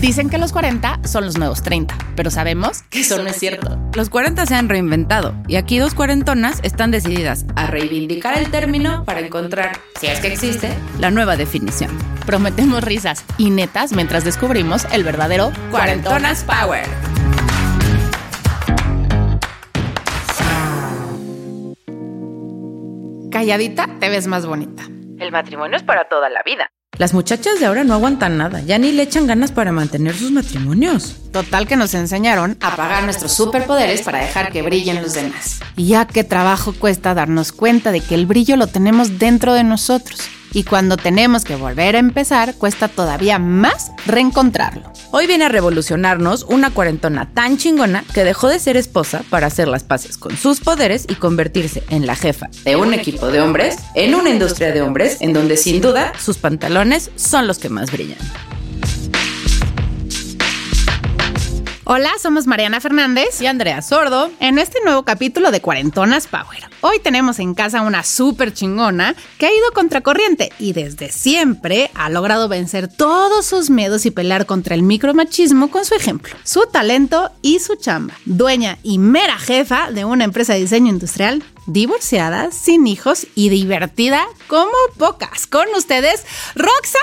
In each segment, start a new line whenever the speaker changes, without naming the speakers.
Dicen que los 40 son los nuevos 30, pero sabemos que eso no es cierto.
Los 40 se han reinventado y aquí dos cuarentonas están decididas a reivindicar el término para encontrar, si es que existe, la nueva definición.
Prometemos risas y netas mientras descubrimos el verdadero
Cuarentonas Power.
Calladita te ves más bonita.
El matrimonio es para toda la vida. Las muchachas de ahora no aguantan nada, ya ni le echan ganas para mantener sus matrimonios.
Total que nos enseñaron a pagar nuestros superpoderes para dejar que brillen los demás. Y ya qué trabajo cuesta darnos cuenta de que el brillo lo tenemos dentro de nosotros. Y cuando tenemos que volver a empezar, cuesta todavía más reencontrarlo.
Hoy viene a revolucionarnos una cuarentona tan chingona que dejó de ser esposa para hacer las paces con sus poderes y convertirse en la jefa de un equipo de hombres, en una industria de hombres, en donde sin duda sus pantalones son los que más brillan.
Hola, somos Mariana Fernández
Y Andrea Sordo,
en este nuevo capítulo de Cuarentonas Power. Hoy tenemos en casa una súper chingona que ha ido contracorriente y desde siempre ha logrado vencer todos sus miedos y pelear contra el micromachismo con su ejemplo, su talento y su chamba. Dueña y mera jefa de una empresa de diseño industrial, divorciada, sin hijos y divertida como pocas. Con ustedes, Roxana.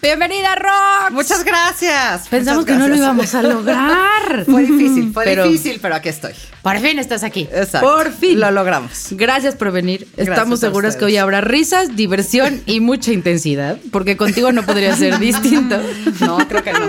Bienvenida, Rox.
Muchas gracias.
pensamos que no lo íbamos a lograr.
Fue difícil, fue
Pero-
difícil, pero aquí estoy.
Por fin estás aquí.
Exacto.
Por fin.
Lo logramos.
Gracias por venir.
Gracias
Estamos seguras que hoy habrá risas, diversión y mucha intensidad, porque contigo no podría ser distinto.
No, creo que no.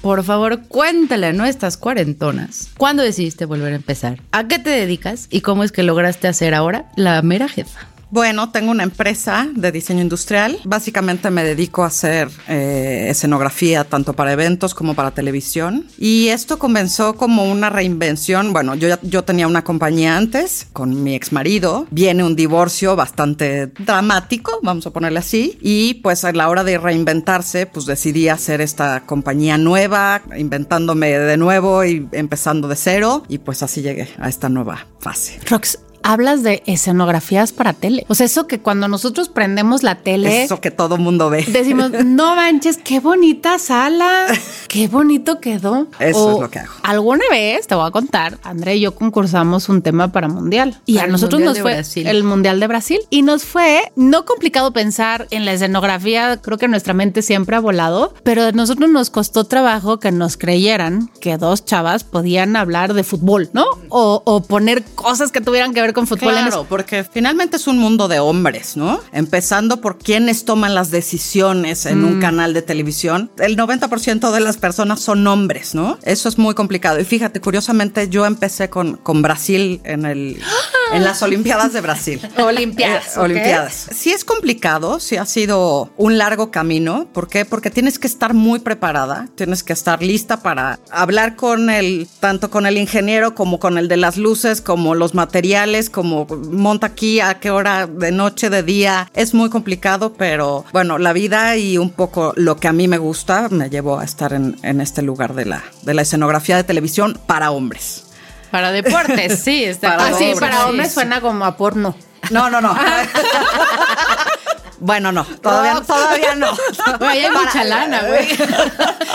Por favor, cuéntale a nuestras cuarentonas cuándo decidiste volver a empezar, a qué te dedicas y cómo es que lograste hacer ahora la mera jefa.
Bueno, tengo una empresa de diseño industrial. Básicamente me dedico a hacer eh, escenografía tanto para eventos como para televisión. Y esto comenzó como una reinvención. Bueno, yo, yo tenía una compañía antes con mi ex marido. Viene un divorcio bastante dramático, vamos a ponerle así. Y pues a la hora de reinventarse, pues decidí hacer esta compañía nueva, inventándome de nuevo y empezando de cero. Y pues así llegué a esta nueva fase.
Rox, hablas de escenografías para tele. O sea, eso que cuando nosotros prendemos la tele,
Eso que todo mundo ve.
decimos, no manches, qué bonita sala, qué bonito quedó.
Eso es lo que hago.
Alguna vez, te voy a contar, André y yo concursamos un tema para Mundial. Y
Para
a nosotros
Mundial
nos fue
Brasil.
el Mundial de Brasil. Y nos fue no complicado pensar en la escenografía, creo que nuestra mente siempre ha volado, pero a nosotros nos costó trabajo que nos creyeran que dos chavas podían hablar de fútbol, ¿no? O, o poner cosas que tuvieran que ver con fútbol
Claro, porque finalmente es un mundo de hombres, ¿no? Empezando por quienes toman las decisiones en
Mm.
un canal de televisión. El 90% de las personas son hombres, ¿no? Eso es muy complicado. Y fíjate, curiosamente, yo empecé con, con Brasil en, el, en las Olimpiadas de Brasil.
Olimpiadas,
Eh. Olimpiadas. Sí es complicado, sí ha sido un largo camino. ¿Por qué? Porque tienes que estar muy preparada, tienes que estar lista para hablar con el, tanto con el ingeniero como con el de las luces, como los materiales, como monta aquí, a qué hora, de noche, de día. Es muy complicado, pero bueno, la vida y un poco lo que a mí me gusta me llevó a estar en, en este lugar de la, de la escenografía de televisión para hombres.
Para deportes, sí, está
Para
Ah, sí,
hombres,
para
sí,
hombres
sí.
suena como a porno.
No, no, no. Bueno, no, todavía, todavía no.
Hay mucha lana, güey.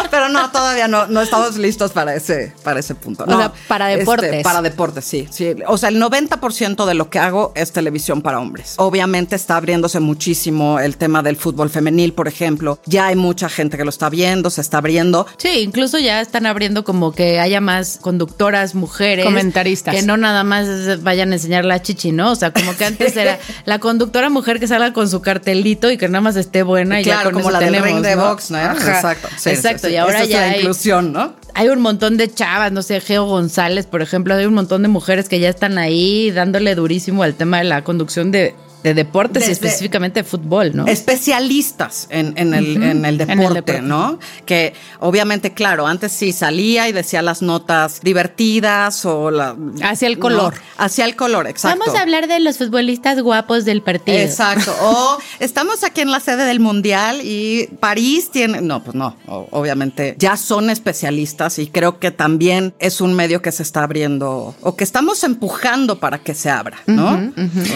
Pero no, todavía no, no estamos listos para ese, para ese punto.
O
No,
sea, para deportes.
este, para deportes, sí, sí. O sea, el 90% de lo que hago es televisión para hombres. Obviamente está abriéndose muchísimo el tema del fútbol femenil, por ejemplo. Ya hay mucha gente que lo está viendo, se está abriendo.
Sí, incluso ya están abriendo como que haya más conductoras mujeres.
Comentaristas.
Que no nada más vayan a enseñar la chichi, ¿no? O sea, como que antes era la conductora mujer que salga con su y que nada más esté buena y ya
claro,
con
como
eso
la del
tenemos,
ring de
¿no?
box, ¿no?
Ajá.
Exacto. sí,
Exacto,
sí, sí.
y ahora
Esa es
ya
la
hay,
inclusión, ¿no?
hay un montón de chavas, no sé, Geo González, por ejemplo, hay un montón de mujeres que ya están ahí dándole durísimo al tema de la conducción de, de deportes y específicamente de fútbol, ¿no?
especialistas en, en el, en el deporte,
el deporte.
¿no? Que obviamente, claro, antes sí salía y decía las notas divertidas o la...
Hacia el color.
¿no? Hacia el color, exacto.
Vamos a hablar de los futbolistas guapos del partido.
Exacto. O estamos aquí en la sede del mundial y París tiene. No, pues no. obviamente ya son especialistas y creo que también es un medio que se está abriendo o que estamos empujando para que se abra, ¿no?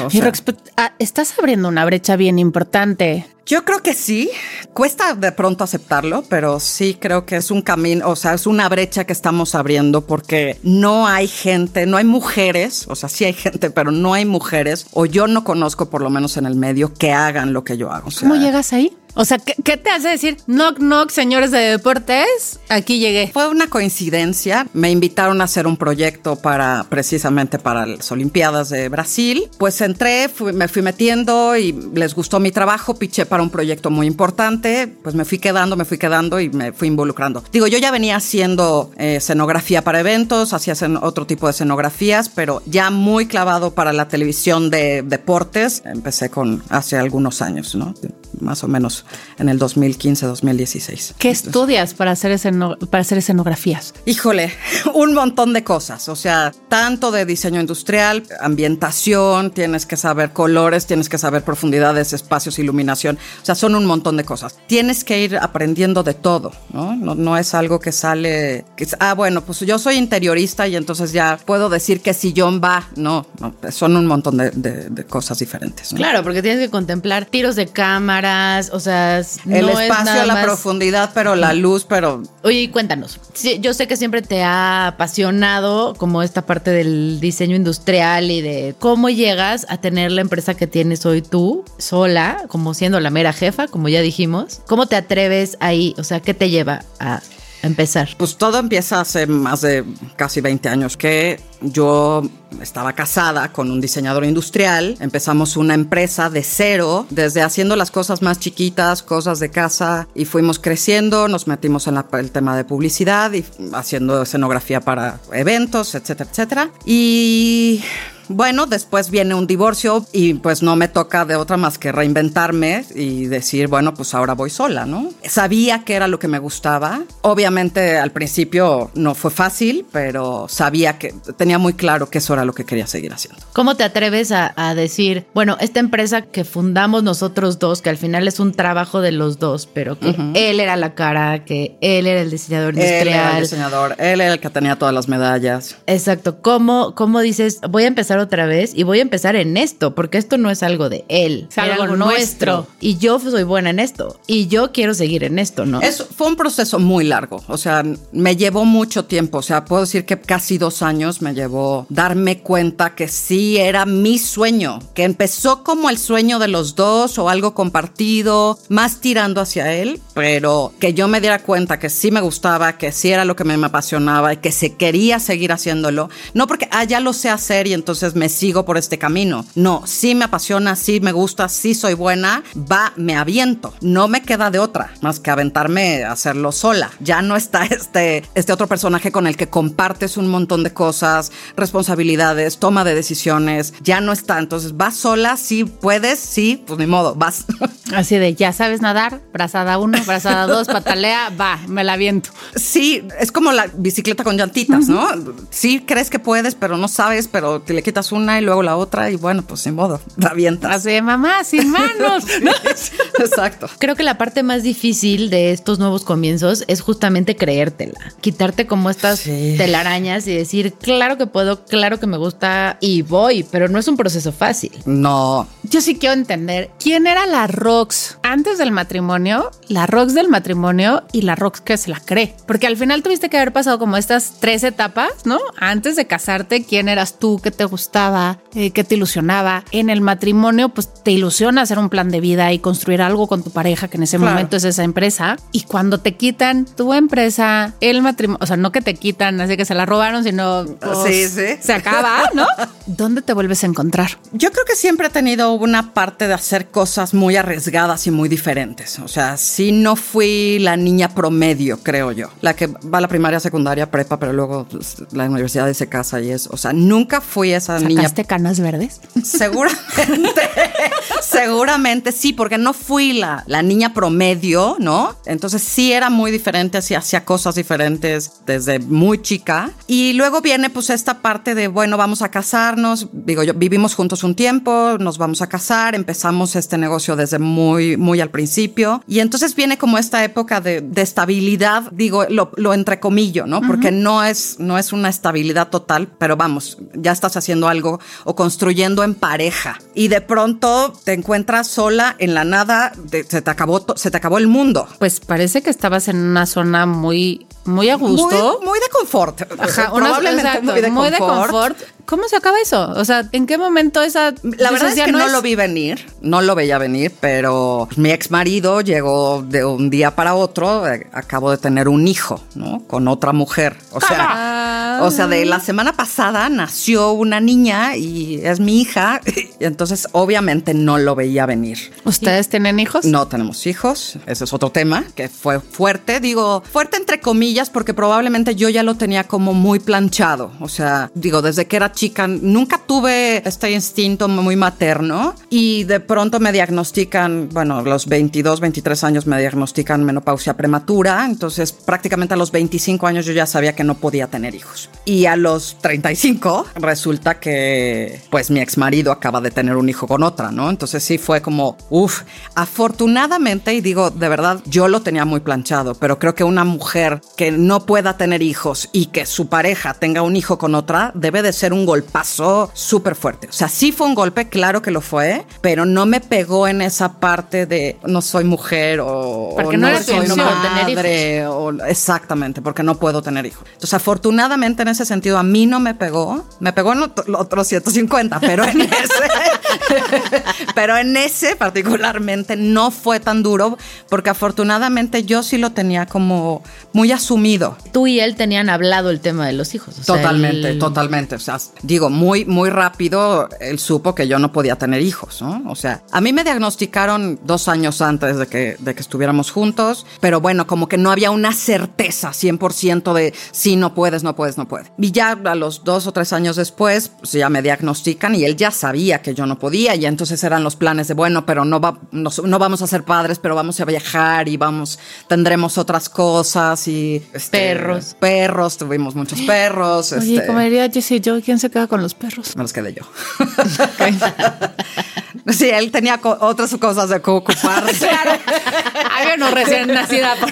O
Y
sea,
ah, estás abriendo una brecha bien importante
Yo creo que sí. Cuesta de pronto aceptarlo, pero sí creo que es un camino, o sea, es una brecha que estamos abriendo porque no hay gente, no hay mujeres, o sea, sí hay gente, pero no hay mujeres, o yo no conozco por lo menos en el medio, que hagan lo que yo hago. O sea,
¿Cómo llegas ahí? O sea, ¿qué, ¿qué, te hace decir knock knock, señores de deportes? Aquí llegué.
Fue una coincidencia. Me invitaron a hacer un proyecto para precisamente para las Olimpiadas de Brasil. Pues entré, fui, me fui metiendo y les gustó mi trabajo. Piché para un proyecto muy importante. Pues me fui quedando, me fui quedando y me fui involucrando. Digo, yo ya venía haciendo eh, escenografía para eventos, hacía otro tipo de escenografías, pero ya muy clavado para la televisión de deportes. Empecé con hace algunos años, ¿no? Más o menos en el 2015, 2016.
¿Qué Entonces, estudias para hacer, esceno, para hacer escenografías?
Híjole, un montón de cosas. O sea, tanto de diseño industrial, ambientación, tienes que saber colores, tienes que saber profundidades, espacios, iluminación. O sea, son un montón de cosas. Tienes que ir aprendiendo de todo, ¿no? No, no es algo que sale, que es, ah, bueno, pues yo soy interiorista y entonces ya puedo decir que sillón va. No, no son un montón de, de, de cosas diferentes. ¿no?
Claro, porque tienes que contemplar tiros de cámaras, o sea, no
el espacio,
es
la
más...
profundidad, pero la luz, pero...
Oye, cuéntanos. Sí, yo sé que siempre te ha apasionado como esta parte del diseño industrial y de cómo llegas a tener la empresa que tienes hoy tú, sola, como siendo la mera jefa, como ya dijimos. ¿Cómo te atreves ahí? O sea, ¿qué te lleva a empezar?
Pues todo empieza hace más de casi 20 años que yo estaba casada con un diseñador industrial, empezamos una empresa de cero, desde haciendo las cosas más chiquitas, cosas de casa, y fuimos creciendo, nos metimos en el tema de publicidad y haciendo escenografía para eventos, etcétera, etcétera. Y bueno, después viene un divorcio y pues no me toca de otra más que reinventarme y decir, bueno, pues ahora voy sola, ¿no? Sabía que era lo que me gustaba. Obviamente al principio no fue fácil, pero sabía que tenía muy claro que eso era lo que quería seguir haciendo.
¿Cómo te atreves a, a decir, bueno, esta empresa que fundamos nosotros dos, que al final es un trabajo de los dos, pero que uh -huh. él era la cara, que él era el diseñador industrial?
Él era el diseñador, él era el que tenía todas las medallas.
Exacto. ¿Cómo, cómo dices, voy a empezar otra vez y voy a empezar en esto, porque esto no es algo de él,
es algo, algo nuestro. nuestro.
Y yo soy buena en esto y yo quiero seguir en esto, ¿no?
Eso fue un proceso muy largo, o sea, me llevó mucho tiempo, o sea, puedo decir que casi dos años me llevó darme cuenta que sí era mi sueño, que empezó como el sueño de los dos o algo compartido, más tirando hacia él, pero que yo me diera cuenta que sí me gustaba, que sí era lo que me apasionaba y que se quería seguir haciéndolo, no porque, ah, ya lo sé hacer y entonces me sigo por este camino. No, sí me apasiona, sí me gusta, sí soy buena, va, me aviento. No me queda de otra más que aventarme a hacerlo sola. Ya no está este, este otro personaje con el que compartes un montón de cosas, responsabilidades, toma de decisiones. Ya no está. Entonces vas sola, sí puedes, sí, pues ni modo, vas.
Así de, ya sabes nadar, brazada uno, brazada dos, patalea, va, me la aviento.
Sí, es como la bicicleta con llantitas. ¿no? Sí crees que puedes, pero no sabes, pero te le quitas una y luego la otra y bueno, pues sin modo, la avientas.
Así de mamá, sin manos.
exacto.
Creo que la parte más difícil de estos nuevos comienzos es justamente creértela, quitarte como estas sí. telarañas y decir, claro que puedo, claro que me gusta y voy, pero no es un proceso fácil.
No.
Yo sí quiero entender quién era la Rox antes del matrimonio, la Rox del matrimonio y la Rox que se la cree, porque al final tuviste que haber pasado como estas tres etapas, ¿no? Antes de casarte, quién eras tú, qué te gustaba, eh, qué te ilusionaba. En el matrimonio, pues te ilusiona hacer un plan de vida y construir algo con tu pareja, que en ese claro. momento es esa empresa. Y cuando te quitan tu empresa, el matrimonio, o sea, no que te quitan, así que se la robaron, sino pues,
sí, sí.
se acaba, ¿no? ¿Dónde te vuelves a encontrar?
Yo creo que siempre he tenido una parte de hacer cosas muy arriesgadas y muy diferentes. O sea, sí no fui la niña promedio, creo yo. La que va a la primaria, secundaria, prepa, pero luego pues, la universidad y se casa y es. O sea, nunca fui esa
¿Sacaste
niña.
canas verdes?
Seguramente. seguramente sí, porque no fui la, la, niña promedio, ¿no? Entonces sí era muy diferente, así hacía cosas diferentes desde muy chica. Y luego viene pues esta parte de, bueno, vamos a casarnos. Digo, yo vivimos juntos un tiempo, nos vamos a casar, empezamos este negocio desde muy, muy al principio. Y entonces viene como esta época de, de estabilidad, digo, lo, lo entrecomillo, ¿no? Porque uh -huh. no, es, no es una estabilidad total, pero vamos, ya estás haciendo haciendo algo o construyendo en pareja y de pronto te encuentras sola en la nada, de- se, te acabó, se te acabó el mundo.
Pues parece que estabas en una zona muy, muy a gusto.
Muy, muy de confort.
Ajá, una-
probablemente
exacto,
muy de confort.
¿Cómo se acaba eso? O sea, ¿en qué momento esa
La verdad es que no, lo vi venir, no lo veía venir, pero mi ex marido llegó de un día para otro, eh, acabo de tener un hijo, ¿no? Con otra mujer. O sea, o sea, de la semana pasada nació una niña y es mi hija, y entonces obviamente no lo veía venir.
¿Ustedes tienen hijos?
No tenemos hijos, ese es otro tema que fue fuerte, digo, fuerte entre comillas porque probablemente yo ya lo tenía como muy planchado, o sea, digo, desde que era chica nunca tuve este instinto muy materno y de pronto me diagnostican, bueno, a los 22, 23 años me diagnostican menopausia prematura, entonces prácticamente a los 25 años yo ya sabía que no podía tener hijos. Y a los 35 resulta que pues mi ex marido acaba de tener un hijo con otra, ¿no? Entonces sí fue como, uff, afortunadamente, y digo, de verdad, yo lo tenía muy planchado, pero creo que una mujer que no pueda tener hijos y que su pareja tenga un hijo con otra, debe de ser un golpazo súper fuerte. O sea, sí fue un golpe, claro que lo fue, pero no me pegó en esa parte de no soy mujer o,
Porque
o
no tu
soy
opción tener hijos.
madre, o- exactamente, porque no puedo tener hijos. Entonces, afortunadamente en ese sentido a mí no me pegó, me pegó en otro- otros 150, pero en ese, pero en ese particularmente no fue tan duro, porque afortunadamente yo sí lo tenía como muy asumido.
Tú y él tenían hablado el tema de los hijos. o sea,
Totalmente,
él-
totalmente. O sea, digo, muy, muy rápido él supo que yo no podía tener hijos, ¿no? O sea, a mí me diagnosticaron dos años antes de que, de que estuviéramos juntos, pero bueno, como que no había una certeza 100% de si no puedes, no puedes, no puedes. Y ya a los dos o tres años después, pues ya me diagnostican y él ya sabía que yo no podía y entonces eran los planes de, bueno, pero no, va, no, no vamos a ser padres, pero vamos a viajar y vamos, tendremos otras cosas y... este,
Perros.
Perros, tuvimos muchos perros.
Oye,
este,
como diría Jessie yo, ¿quién se queda con los perros?
me los quedé yo. sí, él tenía co- otras cosas de ocuparse.
Había una recién nacida por,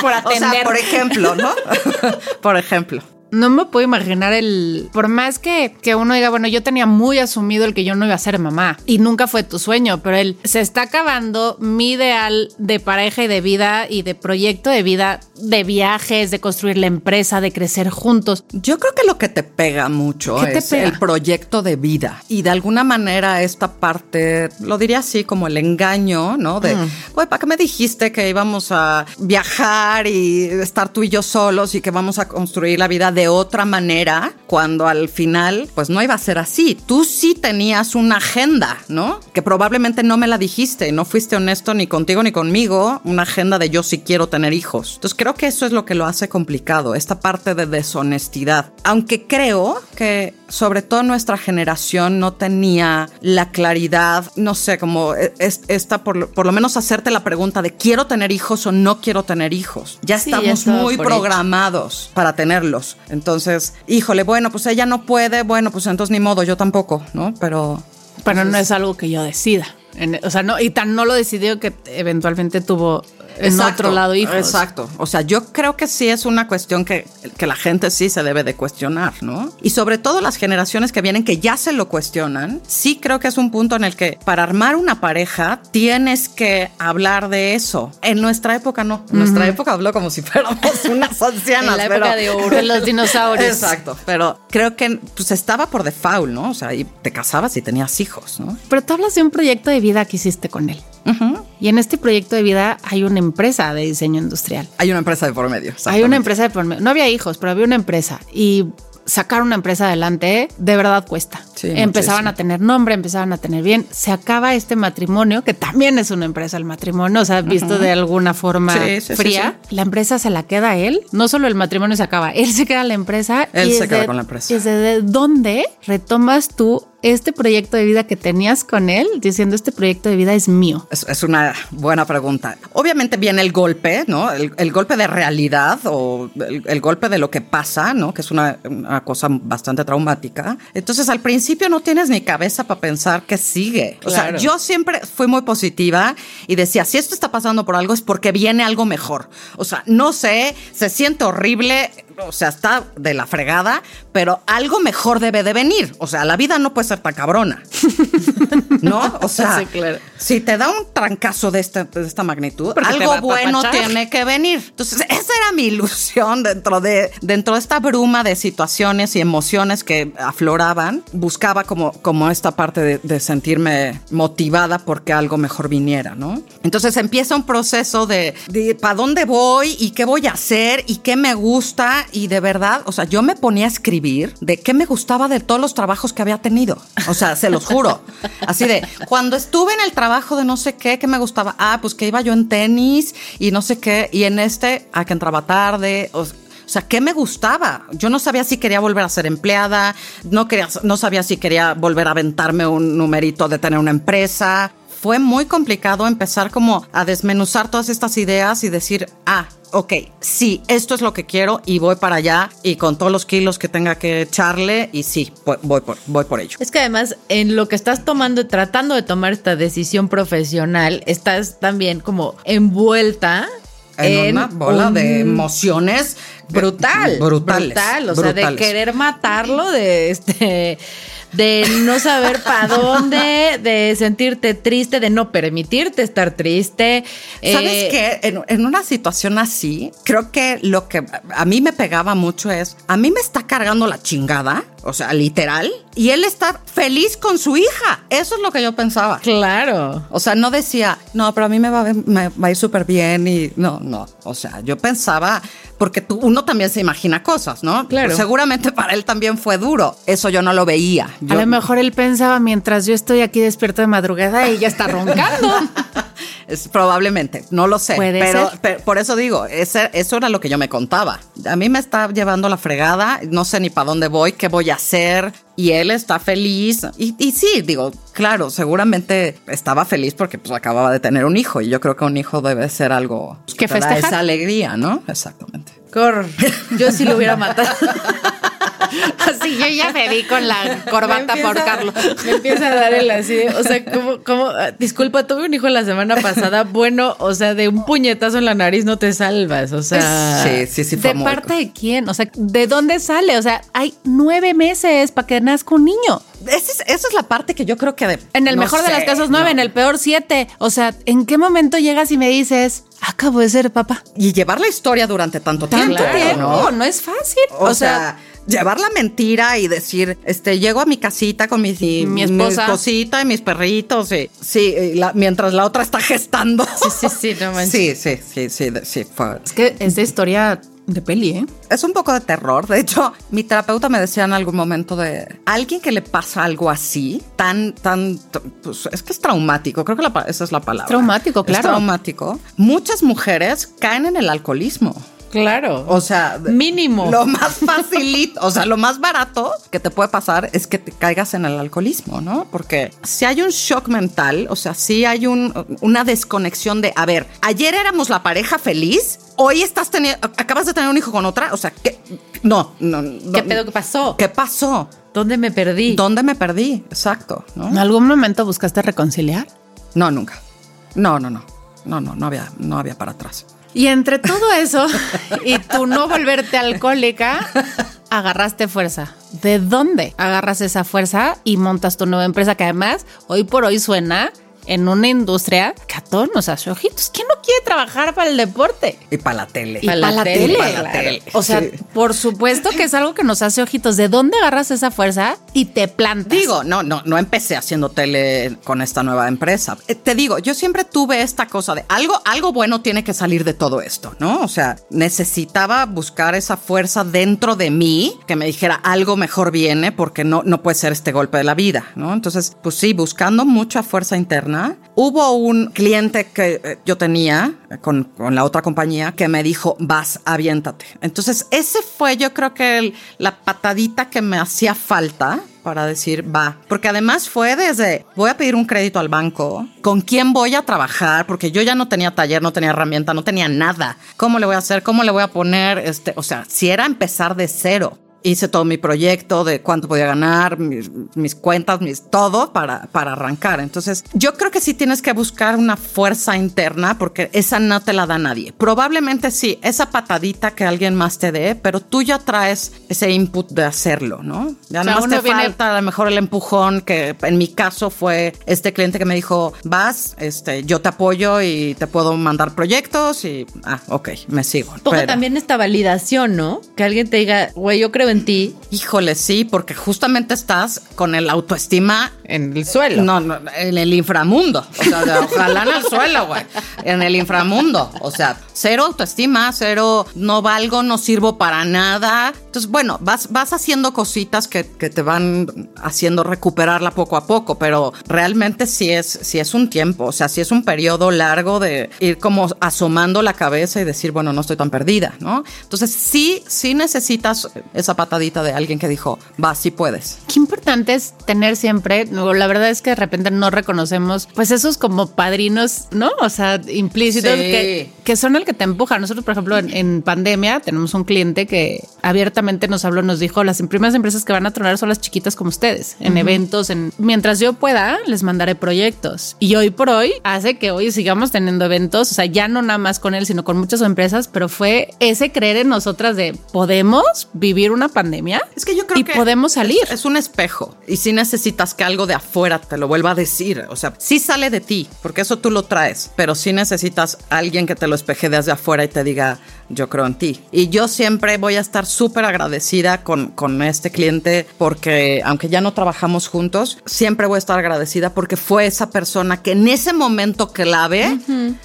por
O
atender.
sea, por ejemplo, ¿no? por ejemplo.
No me puedo imaginar el. Por más que, que uno diga, bueno, yo tenía muy asumido el que yo no iba a ser mamá y nunca fue tu sueño, pero él se está acabando mi ideal de pareja y de vida y de proyecto de vida, de viajes, de construir la empresa, de crecer juntos.
Yo creo que lo que te pega mucho
¿Qué te
es
pega?
el proyecto de vida. Y de alguna manera esta parte, lo diría así, como el engaño, ¿no? De, "Oye, ¿para qué me dijiste que íbamos a viajar y estar tú y yo solos y que vamos a construir la vida de otra manera? Cuando al final, pues no iba a ser así. Tú sí tenías una agenda, ¿no? Que probablemente no me la dijiste, no fuiste honesto ni contigo ni conmigo, una agenda de yo sí quiero tener hijos. Entonces creo que eso es lo que lo hace complicado, esta parte de deshonestidad. Aunque creo que sobre todo nuestra generación no tenía la claridad, no sé, como e- es- esta, por, por lo menos hacerte la pregunta de quiero tener hijos o no quiero tener hijos. Ya
Sí,
estamos muy
hecho.
programados para tenerlos. Entonces, híjole, bueno, pues ella no puede, bueno, pues entonces ni modo, yo tampoco, ¿no? Pero...
Pero no es algo que yo decida. En- o sea, no, y tan no lo decidió que eventualmente tuvo en
Exacto,
otro lado hijos.
Exacto. O sea, yo creo que sí es una cuestión que, que la gente sí se debe de cuestionar, ¿no? Y sobre todo las generaciones que vienen que ya se lo cuestionan, sí creo que es un punto en el que para armar una pareja tienes que hablar de eso. En nuestra época no. En nuestra época habló como si fuéramos unas ancianas.
En la
pero-
época de oro.
De los dinosaurios.
Exacto. Pero creo que pues estaba por default, ¿no? O sea, y te casabas y tenías hijos, ¿no?
Pero tú hablas de un proyecto de vida que hiciste con él.
Ujú.
Y en este proyecto de vida hay una empresa de diseño industrial.
Hay una empresa de por medio.
Hay una empresa de por medio. No había hijos, pero había una empresa. Y sacar una empresa adelante de verdad cuesta.
Sí,
empezaban
muchísimo.
a tener nombre, empezaban a tener bien. Se acaba este matrimonio, que también es una empresa el matrimonio, o sea, visto de alguna forma
Sí, sí,
fría. La empresa se la queda a él. No solo el matrimonio se acaba, él se queda la empresa.
Él
y
se queda con la empresa.
¿Desde dónde retomas tú este proyecto de vida que tenías con él, diciendo este proyecto de vida es mío?
Es, es una buena pregunta. Obviamente viene el golpe, ¿no? El, el golpe de realidad o el, el, golpe de lo que pasa, ¿no? Que es una, una, cosa bastante traumática. Entonces al principio no tienes ni cabeza para pensar que sigue. Claro. O sea, yo siempre fui muy positiva y decía, si esto está pasando por algo es porque viene algo mejor. O sea, no sé, se siente horrible, o sea, está de la fregada, pero algo mejor debe de venir. O sea, la vida no puede ser tan cabrona. ¿No? O sea,
sí, claro.
si te da un trancazo de, este, de esta magnitud, Porque algo bueno tiene que venir. Entonces, esa era mi ilusión dentro de, dentro de esta bruma de situaciones y emociones que afloraban. Buscaba como, como esta parte de, de sentirme motivada porque algo mejor viniera, ¿no? Entonces empieza un proceso de, de para dónde voy y qué voy a hacer y qué me gusta y de verdad, o sea, yo me ponía a escribir de qué me gustaba de todos los trabajos que había tenido. O sea, se los juro. Así de, cuando estuve en el trabajo de no sé qué, que me gustaba, ah, pues que iba yo en tenis y no sé qué, y en este, a que entraba tarde. O, sea, ¿qué me gustaba? Yo no sabía si quería volver a ser empleada, no, quería, no sabía si quería volver a aventarme un numerito de tener una empresa. Fue muy complicado empezar como a desmenuzar todas estas ideas y decir, ah, ok, sí, esto es lo que quiero y voy para allá y con todos los kilos que tenga que echarle y sí, voy por, voy por ello.
Es que además en lo que estás tomando, tratando de tomar esta decisión profesional, estás también como envuelta
en, en una bola un... de emociones
brutal,
brutales,
brutal, o
brutales.
sea, de querer matarlo, de este de no saber para dónde, de sentirte triste, de no permitirte estar triste.
¿Sabes eh, qué? En, en, una situación así, creo que lo que a mí me pegaba mucho es, a mí me está cargando la chingada, o sea, literal, y él está feliz con su hija. Eso es lo que yo pensaba.
Claro.
O sea, no decía, no, pero a mí me va, me va a ir súper bien y no, no. O sea, yo pensaba, porque tú, uno también se imagina cosas, ¿no?
Claro.
Pues seguramente para él también fue duro. Eso yo no lo veía. Yo,
a lo mejor él pensaba mientras yo estoy aquí despierto de madrugada y ella está roncando.
es, probablemente, no lo sé.
¿Puede
pero,
ser?
pero, por eso digo, ese, eso era lo que yo me contaba. A mí me está llevando la fregada, no sé ni para dónde voy, qué voy a hacer. Y él está feliz. Y, y sí, digo, claro, seguramente estaba feliz porque pues acababa de tener un hijo. Y yo creo que un hijo debe ser algo pues,
que, que festejar.
esa alegría, ¿no? Exactamente.
Cor, yo sí lo hubiera matado.
Así yo ya me vi con la corbata
empieza,
por Carlos.
Me empieza a dar el así, o sea, como, como, disculpa, tuve un hijo la semana pasada, bueno, o sea, de un puñetazo en la nariz no te salvas, o sea.
Sí, sí, sí.
¿De parte de quién? O sea, ¿de dónde sale? O sea, hay nueve meses para que nazca un niño.
Esa es, esa es, la parte que yo creo que... De,
en el no mejor sé, de las casos nueve, no. en el peor siete. O sea, ¿en qué momento llegas y me dices, acabo de ser papá?
Y llevar la historia durante tanto,
¿Tanto
tiempo.
tiempo? No, no es fácil.
O, o sea, sea llevar la mentira y decir, este, llego a mi casita con mi,
y mi esposa,
mi esposita y mis perritos, y, sí, y la, mientras la otra está gestando.
Sí, sí, sí, no manches.
Sí, sí, sí, sí, sí, fue.
Es que es de historia de peli, ¿eh?
Es un poco de terror. De hecho, mi terapeuta me decía en algún momento de alguien que le pasa algo así, tan, tan, pues es que es traumático. Creo que la, esa es la palabra.
Traumático, claro.
Es traumático. Muchas mujeres caen en el alcoholismo.
Claro.
O sea,
mínimo.
Lo más facilito, o sea, lo más barato que te puede pasar es que te caigas en el alcoholismo, ¿no? Porque si hay un shock mental, o sea, si hay un, una desconexión de, a ver, ayer éramos la pareja feliz, hoy estás teniendo, acabas de tener un hijo con otra, o sea, que no, no, no
¿Qué pedo que pasó?
¿Qué pasó?
¿Dónde me perdí?
¿Dónde me perdí? Exacto. ¿no?
¿En algún momento buscaste reconciliar?
No, nunca. No, no, no. No, no, no había, no había para atrás.
Y entre todo eso y tú no volverte alcohólica, agarraste fuerza. ¿De dónde agarras esa fuerza y montas tu nueva empresa que además hoy por hoy suena en una industria que a todos nos hace ojitos. ¿Quién no quiere trabajar para el deporte?
Y para la tele.
Y para la, la, tele. tele. Para la tele. O sea, sí. por supuesto que es algo que nos hace ojitos. ¿De dónde agarras esa fuerza y te plantas?
Digo, no, no, no empecé haciendo tele con esta nueva empresa. Eh, te digo, yo siempre tuve esta cosa de algo, algo bueno tiene que salir de todo esto, ¿no? O sea, necesitaba buscar esa fuerza dentro de mí que me dijera algo mejor viene porque no, no puede ser este golpe de la vida, ¿no? Entonces, pues sí, buscando mucha fuerza interna Hubo un cliente que yo tenía con, con, la otra compañía que me dijo, vas, aviéntate. Entonces, ese fue yo creo que el, la patadita que me hacía falta para decir, va. Porque además fue desde, voy a pedir un crédito al banco, ¿con quién voy a trabajar? Porque yo ya no tenía taller, no tenía herramienta, no tenía nada. ¿Cómo le voy a hacer? ¿Cómo le voy a poner? Este, o sea, si era empezar de cero hice todo mi proyecto de cuánto podía ganar, mis, mis, cuentas, mis todo para, para arrancar. Entonces, yo creo que sí tienes que buscar una fuerza interna porque esa no te la da nadie. Probablemente sí, esa patadita que alguien más te dé, pero tú ya traes ese input de hacerlo, ¿no? Ya nada más te viene... falta a lo mejor el empujón que en mi caso fue este cliente que me dijo, vas, este, yo te apoyo y te puedo mandar proyectos y, ah, ok, me sigo.
Porque también esta validación, ¿no? Que alguien te diga, güey, yo creo en ti.
Híjole, sí, porque justamente estás con el autoestima
en el suelo.
No, no en el inframundo. O sea, ojalá en el suelo, güey. En el inframundo. O sea, cero autoestima, cero no valgo, no sirvo para nada. Entonces, bueno, vas, vas haciendo cositas que, que te van haciendo recuperarla poco a poco, pero realmente sí es, sí es un tiempo. O sea, sí es un periodo largo de ir como asomando la cabeza y decir, bueno, no estoy tan perdida, ¿no? Entonces, sí, sí necesitas esa patadita de alguien que dijo, va, sí puedes.
Qué importante es tener siempre, la verdad es que de repente no reconocemos, pues esos como padrinos, ¿no? O sea, implícitos que, que, son el que te empuja. Nosotros, por ejemplo, en, pandemia tenemos un cliente que abiertamente nos habló, nos dijo, las primeras empresas que van a tronar son las chiquitas como ustedes, en eventos, en mientras yo pueda, les mandaré proyectos. Y hoy por hoy hace que hoy sigamos teniendo eventos, o sea, ya no nada más con él, sino con muchas empresas, pero fue ese creer en nosotras de podemos vivir una pandemia.
Es que yo creo
y podemos salir.
Es, un espejo y si necesitas que algo de afuera te lo vuelva a decir, o sea, sí sale de ti, porque eso tú lo traes, pero sí necesitas alguien que te lo espeje desde afuera y te diga, yo creo en ti. Y yo siempre voy a estar súper agradecida con, con este cliente porque aunque ya no trabajamos juntos, siempre voy a estar agradecida porque fue esa persona que en ese momento clave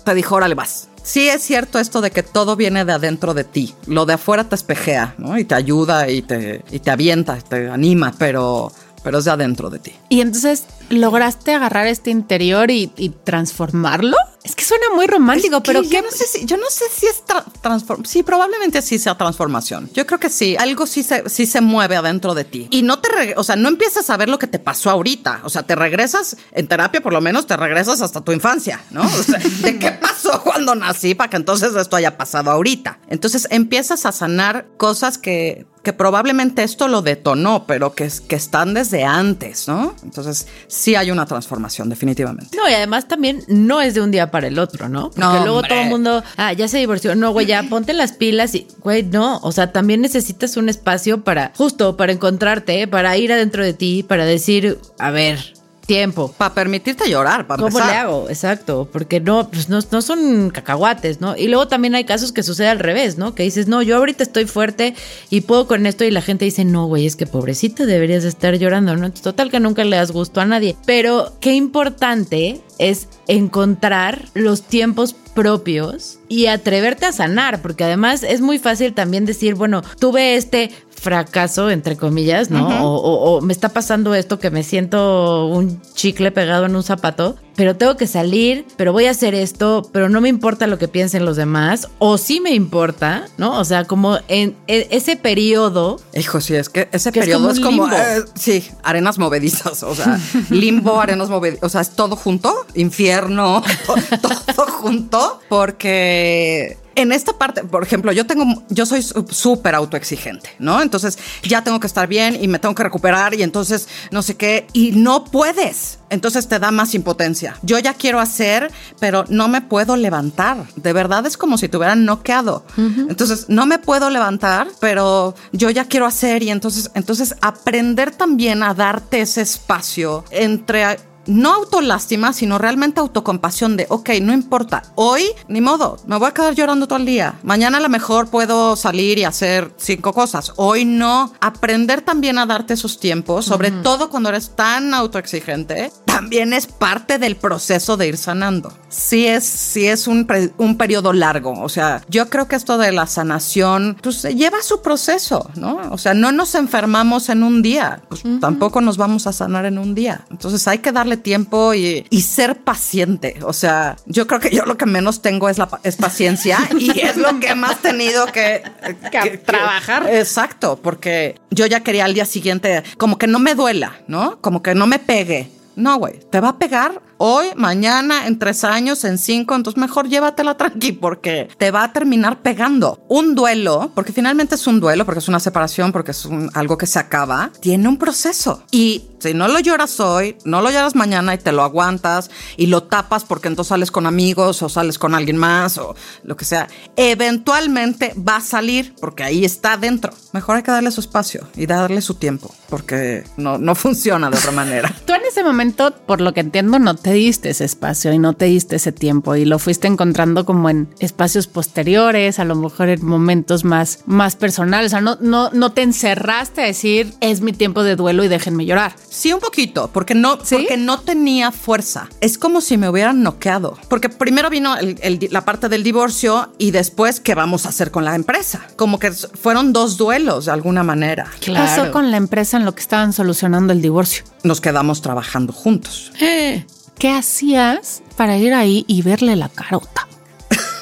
te dijo, órale, vas sí es cierto esto de que todo viene de adentro de ti. Lo de afuera te espejea, ¿no? Y te ayuda y te, y te avienta, te anima, pero pero es de adentro de ti.
Y entonces, ¿lograste agarrar este interior y, transformarlo? Es que suena muy romántico, pero
yo no sé si yo no sé si es transformación. Sí, probablemente sí sea transformación. Yo creo que sí, algo sí se sí se mueve adentro de ti. Y no te, o sea, no empiezas a ver lo que te pasó ahorita, o sea, te regresas en terapia por lo menos te regresas hasta tu infancia, ¿no? O sea, ¿de qué pasó cuando nací para que entonces esto haya pasado ahorita? Entonces empiezas a sanar cosas que que probablemente esto lo detonó, pero que, que están desde antes, ¿no? Entonces, sí hay una transformación, definitivamente.
No, y además también no es de un día para el otro, ¿no? Porque luego todo el mundo, ah, ya se divorció, no, güey, ya ponte las pilas y, güey, no, o sea, también necesitas un espacio para, justo, para encontrarte, para ir adentro de ti, para decir, a ver, tiempo.
Para permitirte llorar, para
¿Cómo le hago? Exacto, porque no, pues no, no, son cacahuates, ¿no? Y luego también hay casos que sucede al revés, ¿no? Que dices, no, yo ahorita estoy fuerte y puedo con esto y la gente dice, no, güey, es que pobrecita deberías estar llorando, ¿no? Total que nunca le das gusto a nadie. Pero qué importante es encontrar los tiempos propios y atreverte a sanar, porque además es muy fácil también decir, bueno, tuve este fracaso, entre comillas, ¿no? o, me está pasando esto que me siento un chicle pegado en un zapato, pero tengo que salir, pero voy a hacer esto, pero no me importa lo que piensen los demás, o sí me importa, ¿no? O sea, como en, ese periodo.
Hijo, sí, es que ese periodo es como, eh, sí, arenas movedizas, o sea, limbo, arenas movedizas, o sea, es todo junto, infierno, todo junto, porque en esta parte, por ejemplo, yo tengo, yo soy súper autoexigente, ¿no? Entonces ya tengo que estar bien y me tengo que recuperar y entonces no sé qué, y no puedes. Entonces te da más impotencia. Yo ya quiero hacer, pero no me puedo levantar. De verdad es como si te hubieran noqueado. Entonces no me puedo levantar, pero yo ya quiero hacer y entonces, entonces aprender también a darte ese espacio entre no autolástima, sino realmente autocompasión de, ok, no importa, hoy ni modo, me voy a quedar llorando todo el día. Mañana a lo mejor puedo salir y hacer cinco cosas. Hoy no. Aprender también a darte esos tiempos, sobre todo cuando eres tan autoexigente, también es parte del proceso de ir sanando. Sí es, sí es un, un periodo largo. O sea, yo creo que esto de la sanación, pues lleva su proceso, ¿no? O sea, no nos enfermamos en un día, pues tampoco nos vamos a sanar en un día. Entonces hay que darle tiempo y, y, ser paciente. O sea, yo creo que yo lo que menos tengo es, la, es paciencia y es lo que más tenido que,
que, trabajar.
exacto, porque yo ya quería al día siguiente, como que no me duela, ¿no? Como que no me pegue. No, güey, te va a pegar hoy, mañana, en tres años, en cinco, entonces mejor llévatela tranqui porque te va a terminar pegando. Un duelo, porque finalmente es un duelo, porque es una separación, porque es algo que se acaba, tiene un proceso. Y si no lo lloras hoy, no lo lloras mañana y te lo aguantas y lo tapas porque entonces sales con amigos o sales con alguien más o lo que sea, eventualmente va a salir porque ahí está dentro. Mejor hay que darle su espacio y darle su tiempo porque no, no funciona de otra manera.
Tú en ese momento, por lo que entiendo, no te diste ese espacio y no te diste ese tiempo y lo fuiste encontrando como en espacios posteriores, a lo mejor en momentos más, más personales. O sea, no, no, no te encerraste a decir es mi tiempo de duelo y déjenme llorar.
Sí, un poquito, porque no, porque no tenía fuerza. Es como si me hubieran noqueado. Porque primero vino la parte del divorcio y después, ¿qué vamos a hacer con la empresa? Como que fueron dos duelos de alguna manera.
¿Qué pasó con la empresa en lo que estaban solucionando el divorcio?
Nos quedamos trabajando juntos.
Eh. ¿Qué hacías para ir ahí y verle la carota?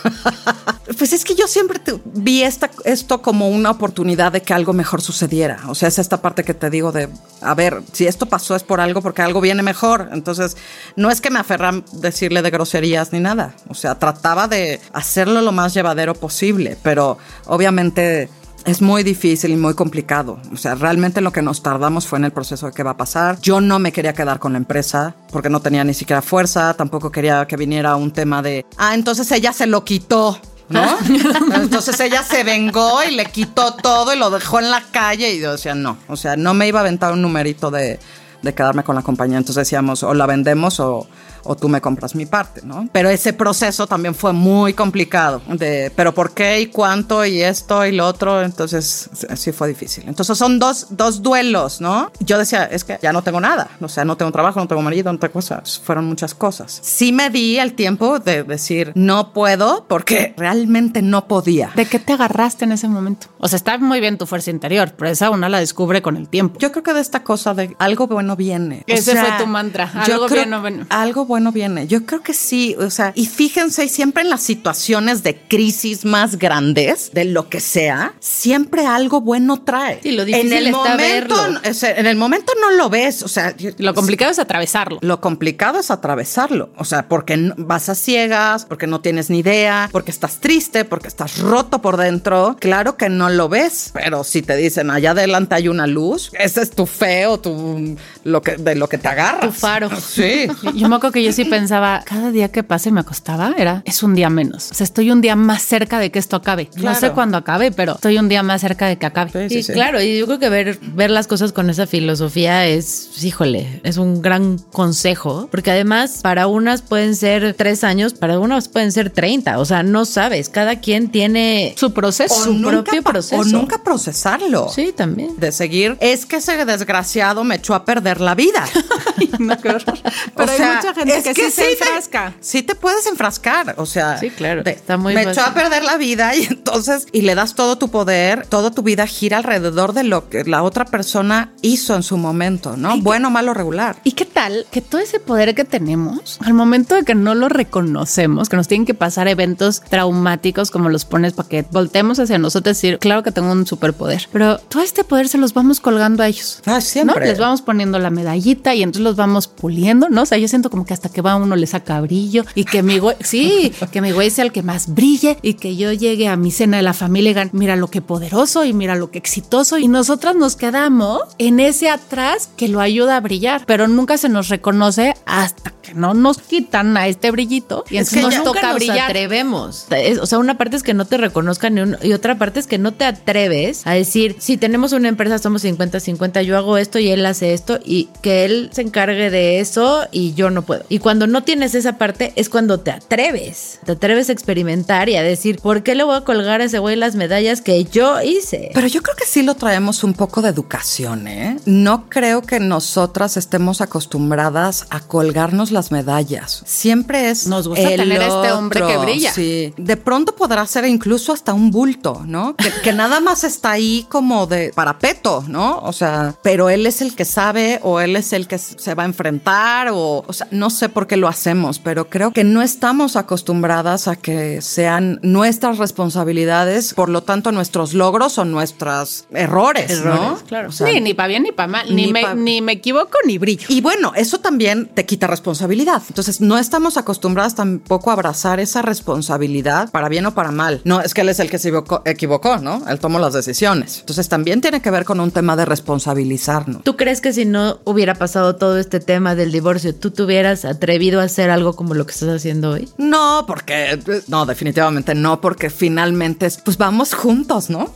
pues es que yo siempre vi esta, esto como una oportunidad de que algo mejor sucediera. O sea, es esta parte que te digo de, a ver, si esto pasó es por algo, porque algo viene mejor. Entonces, no es que me aferran decirle de groserías ni nada. O sea, trataba de hacerlo lo más llevadero posible, pero obviamente es muy difícil y muy complicado. O sea, realmente lo que nos tardamos fue en el proceso de qué va a pasar. Yo no me quería quedar con la empresa porque no tenía ni siquiera fuerza, tampoco quería que viniera un tema de, ah, entonces ella se lo quitó. ¿No? Entonces ella se vengó y le quitó todo y lo dejó en la calle y yo decía, no, o sea, no me iba a aventar un numerito de, de quedarme con la compañía. Entonces decíamos, o la vendemos o, o tú me compras mi parte, ¿no? Pero ese proceso también fue muy complicado, de, pero ¿por qué y cuánto y esto y lo otro? Entonces, sí fue difícil. Entonces son dos, dos duelos, ¿no? Yo decía, es que ya no tengo nada, o sea, no tengo trabajo, no tengo marido, no tengo cosas, fueron muchas cosas. Sí me di el tiempo de decir, no puedo, porque realmente no podía.
¿De qué te agarraste en ese momento? O sea, está muy bien tu fuerza interior, pero esa una la descubre con el tiempo.
Yo creo que de esta cosa de algo bueno viene.
Ese fue tu mantra, algo bueno, bueno.
Algo bueno viene. Yo creo que sí, o sea, y fíjense, siempre en las situaciones de crisis más grandes, de lo que sea, siempre algo bueno trae.
Y lo difícil en el momento,
en el momento no lo ves, o sea,
lo complicado es atravesarlo.
Lo complicado es atravesarlo, o sea, porque vas a ciegas, porque no tienes ni idea, porque estás triste, porque estás roto por dentro. Claro que no lo ves, pero si te dicen allá adelante hay una luz, ese es tu feo, tu lo que de lo que te agarras.
Tu faro.
Sí.
Yo me acuerdo que yo sí pensaba, cada día que pase me acostaba, era, es un día menos. O sea, estoy un día más cerca de que esto acabe. No sé cuándo acabe, pero estoy un día más cerca de que acabe.
Sí, claro, y yo creo que ver, ver las cosas con esa filosofía es, híjole, es un gran consejo, porque además para unas pueden ser tres años, para unas pueden ser 30, o sea, no sabes, cada quien tiene
su proceso,
su propio proceso. O nunca procesarlo.
Sí, también.
De seguir, es que ese desgraciado me echó a perder la vida.
no, Pero hay mucha gente que, se enfrasca.
sí te puedes enfrascar, o sea.
Sí, claro. está muy
Me echó a perder la vida y entonces, y le das todo tu poder, toda tu vida gira alrededor de lo que la otra persona hizo en su momento, ¿no? bueno, malo, regular.
¿Y qué tal que todo ese poder que tenemos, al momento de que no lo reconocemos, que nos tienen que pasar eventos traumáticos como los pones para que voltemos hacia nosotros y decir, claro que tengo un superpoder, pero todo este poder se los vamos colgando a ellos.
Ah, siempre.
Les vamos poniendo la medallita y entonces los vamos puliendo, ¿no? O sea, yo siento como que hasta que va uno le saca brillo y que mi güey, sí, que mi güey sea el que más brille y que yo llegue a mi cena de la familia y digan, mira lo que poderoso y mira lo que exitoso y nosotras nos quedamos en ese atrás que lo ayuda a brillar, pero nunca se nos reconoce hasta que no nos quitan a este brillito y entonces nos toca nos brillar.
atrevemos. o sea, una parte es que no te reconozcan y otra parte es que no te atreves a decir, si tenemos una empresa somos 50-50, yo hago esto y él hace esto y que él se encargue de eso y yo no puedo. Y cuando no tienes esa parte es cuando te atreves. Te atreves a experimentar y a decir, ¿por qué le voy a colgar a ese güey las medallas que yo hice?
Pero yo creo que sí lo traemos un poco de educación, ¿eh? No creo que nosotras estemos acostumbradas a colgarnos las medallas. Siempre es.
Nos gusta tener este hombre que brilla.
Sí. De pronto podrá ser incluso hasta un bulto, ¿no? Que, que nada más está ahí como de parapeto, ¿no? O sea, pero él es el que sabe o él es el que se va a enfrentar o, o sea, no sé por qué lo hacemos, pero creo que no estamos acostumbradas a que sean nuestras responsabilidades, por lo tanto nuestros logros o nuestros errores, ¿no?
Claro.
O sea,
sí, ni para bien ni para mal. Ni,
ni
me,
pa-
ni me equivoco ni brillo.
y bueno, eso también te quita responsabilidad. Entonces, no estamos acostumbradas tampoco a abrazar esa responsabilidad para bien o para mal. No, es que él es el que se equivocó, equivocó, ¿no? Él tomó las decisiones. Entonces, también tiene que ver con un tema de responsabilizarnos.
¿Tú crees que si no hubiera pasado todo este tema del divorcio, tú te hubieras atrevido a hacer algo como lo que estás haciendo hoy?
No, porque no, definitivamente no, porque finalmente pues vamos juntos, ¿no?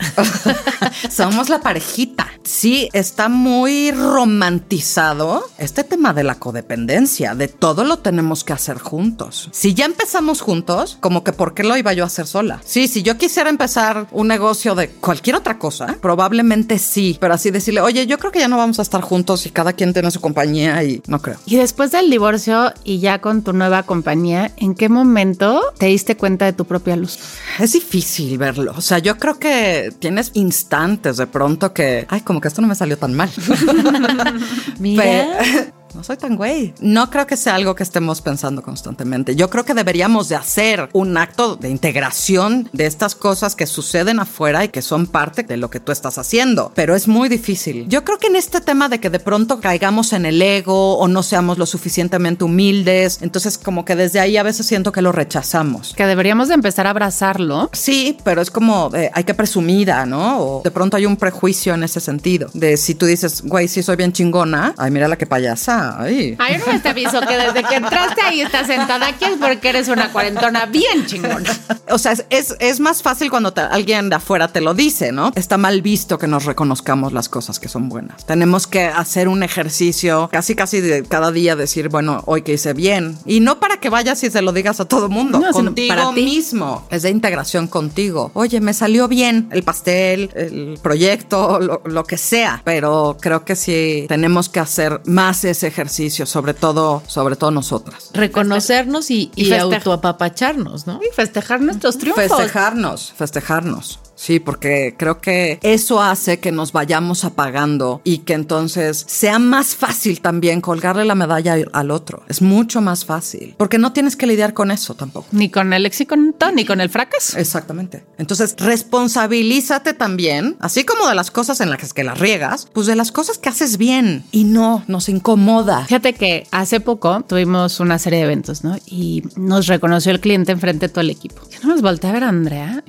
Somos la parejita. Sí, está muy romantizado este tema de la codependencia, de todo lo tenemos que hacer juntos. Si ya empezamos juntos, como que ¿por qué lo iba yo a hacer sola? Sí, si yo quisiera empezar un negocio de cualquier otra cosa, probablemente sí, pero así decirle, oye, yo creo que ya no vamos a estar juntos y cada quien tiene su compañía y no creo.
Y después del divorcio y ya con tu nueva compañía, ¿en qué momento te diste cuenta de tu propia luz?
Es difícil verlo. O sea, yo creo que tienes instantes de pronto que, ay, como que esto no me salió tan mal.
Mira.
Pe- no soy tan güey. No creo que sea algo que estemos pensando constantemente. Yo creo que deberíamos de hacer un acto de integración de estas cosas que suceden afuera y que son parte de lo que tú estás haciendo. Pero es muy difícil. Yo creo que en este tema de que de pronto caigamos en el ego o no seamos lo suficientemente humildes, entonces como que desde ahí a veces siento que lo rechazamos.
Que deberíamos de empezar a abrazarlo.
Sí, pero es como, eh, hay que presumida, ¿no? O de pronto hay un prejuicio en ese sentido. De si tú dices, güey, sí soy bien chingona, ay, mira la que payasa, ay.
Ay, no te aviso que desde que entraste ahí estás sentada aquí es porque eres una cuarentona bien chingona.
O sea, es, es, más fácil cuando te- alguien de afuera te lo dice, ¿no? Está mal visto que nos reconozcamos las cosas que son buenas. Tenemos que hacer un ejercicio casi, casi de cada día decir, bueno, hoy que hice bien. Y no para que vayas y se lo digas a todo mundo,
No,
contigo
para ti.
mismo. Es de integración contigo. Oye, me salió bien el pastel, el proyecto, lo, lo que sea. Pero creo que sí tenemos que hacer más ese ejercicio, sobre todo, sobre todo nosotras.
Reconocernos y,
Y
y autoapapacharnos, ¿no?
Y festejar nuestros triunfos.
Festejarnos, festejarnos. Sí, porque creo que eso hace que nos vayamos apagando y que entonces sea más fácil también colgarle la medalla al otro. Es mucho más fácil. Porque no tienes que lidiar con eso tampoco.
Ni con el éxito, ni con el fracaso.
Exactamente. Entonces, responsabilízate también, así como de las cosas en las que las riegas, pues de las cosas que haces bien y no nos incomoda.
Fíjate que hace poco tuvimos una serie de eventos, ¿no? Y nos reconoció el cliente enfrente de todo el equipo. Yo no nos volteé a ver a Andrea.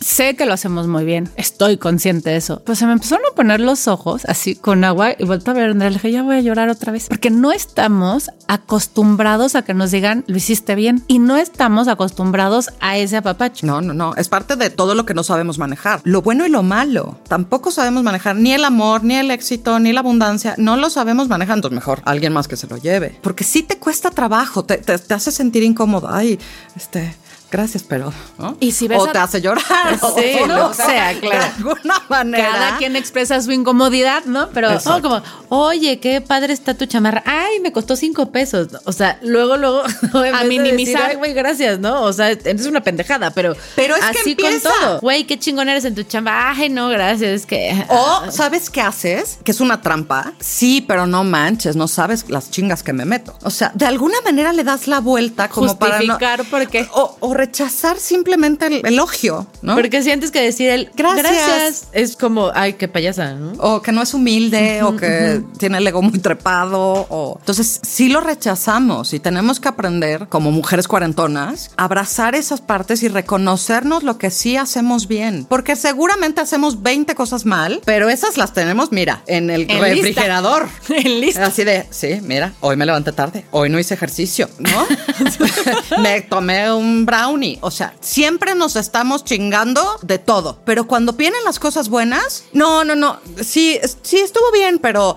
Sé que lo hacemos muy bien. Estoy consciente de eso. Pues se me empezaron a poner los ojos así con agua y volteé a ver Andrea. Le dije, ya voy a llorar otra vez. Porque no estamos acostumbrados a que nos digan, lo hiciste bien. Y no estamos acostumbrados a ese apapacho.
No, no, no. Es parte de todo lo que no sabemos manejar. Lo bueno y lo malo. Tampoco sabemos manejar ni el amor, ni el éxito, ni la abundancia. No lo sabemos manejar. Entonces mejor alguien más que se lo lleve. Porque sí te cuesta trabajo. Te- te hace sentir incómodo. Ay, este... Gracias, pero. ¿no?
Y si ves
o
a-
te hace llorar.
Sí,
o
no, o sea, claro.
De alguna manera.
Cada quien expresa su incomodidad, ¿no? Pero.
No, como, oye, qué padre está tu chamarra. Ay, me costó cinco pesos. O sea, luego, luego, en vez de
minimizar.
decir, Ay, güey, gracias, ¿no? O sea, es una pendejada, pero.
Pero es que
así
empieza.
con todo. Güey, qué chingón eres en tu chamba. Ay, no, gracias. Es que.
O, ¿sabes qué haces? Que es una trampa. Sí, pero no manches, no sabes las chingas que me meto. O sea, de alguna manera le das la vuelta como para no...
Justificar por qué.
O, o rechazar simplemente el elogio, ¿no?
Porque sientes que decir el
Gracias.
gracias. es como, ay, qué payasa, ¿no?
o que no es humilde, o que tiene el ego muy trepado, o... Entonces, sí lo rechazamos y tenemos que aprender, como mujeres cuarentonas, abrazar esas partes y reconocernos lo que sí hacemos bien. Porque seguramente hacemos 20 cosas mal, pero esas las tenemos, mira, en el
En
refrigerador.
En lista.
Así de, sí, mira, hoy me levanté tarde, hoy no hice ejercicio, ¿no? me tomé un brownie O sea, siempre nos estamos chingando de todo. Pero cuando vienen las cosas buenas, no, no, no. Sí, sí estuvo bien, pero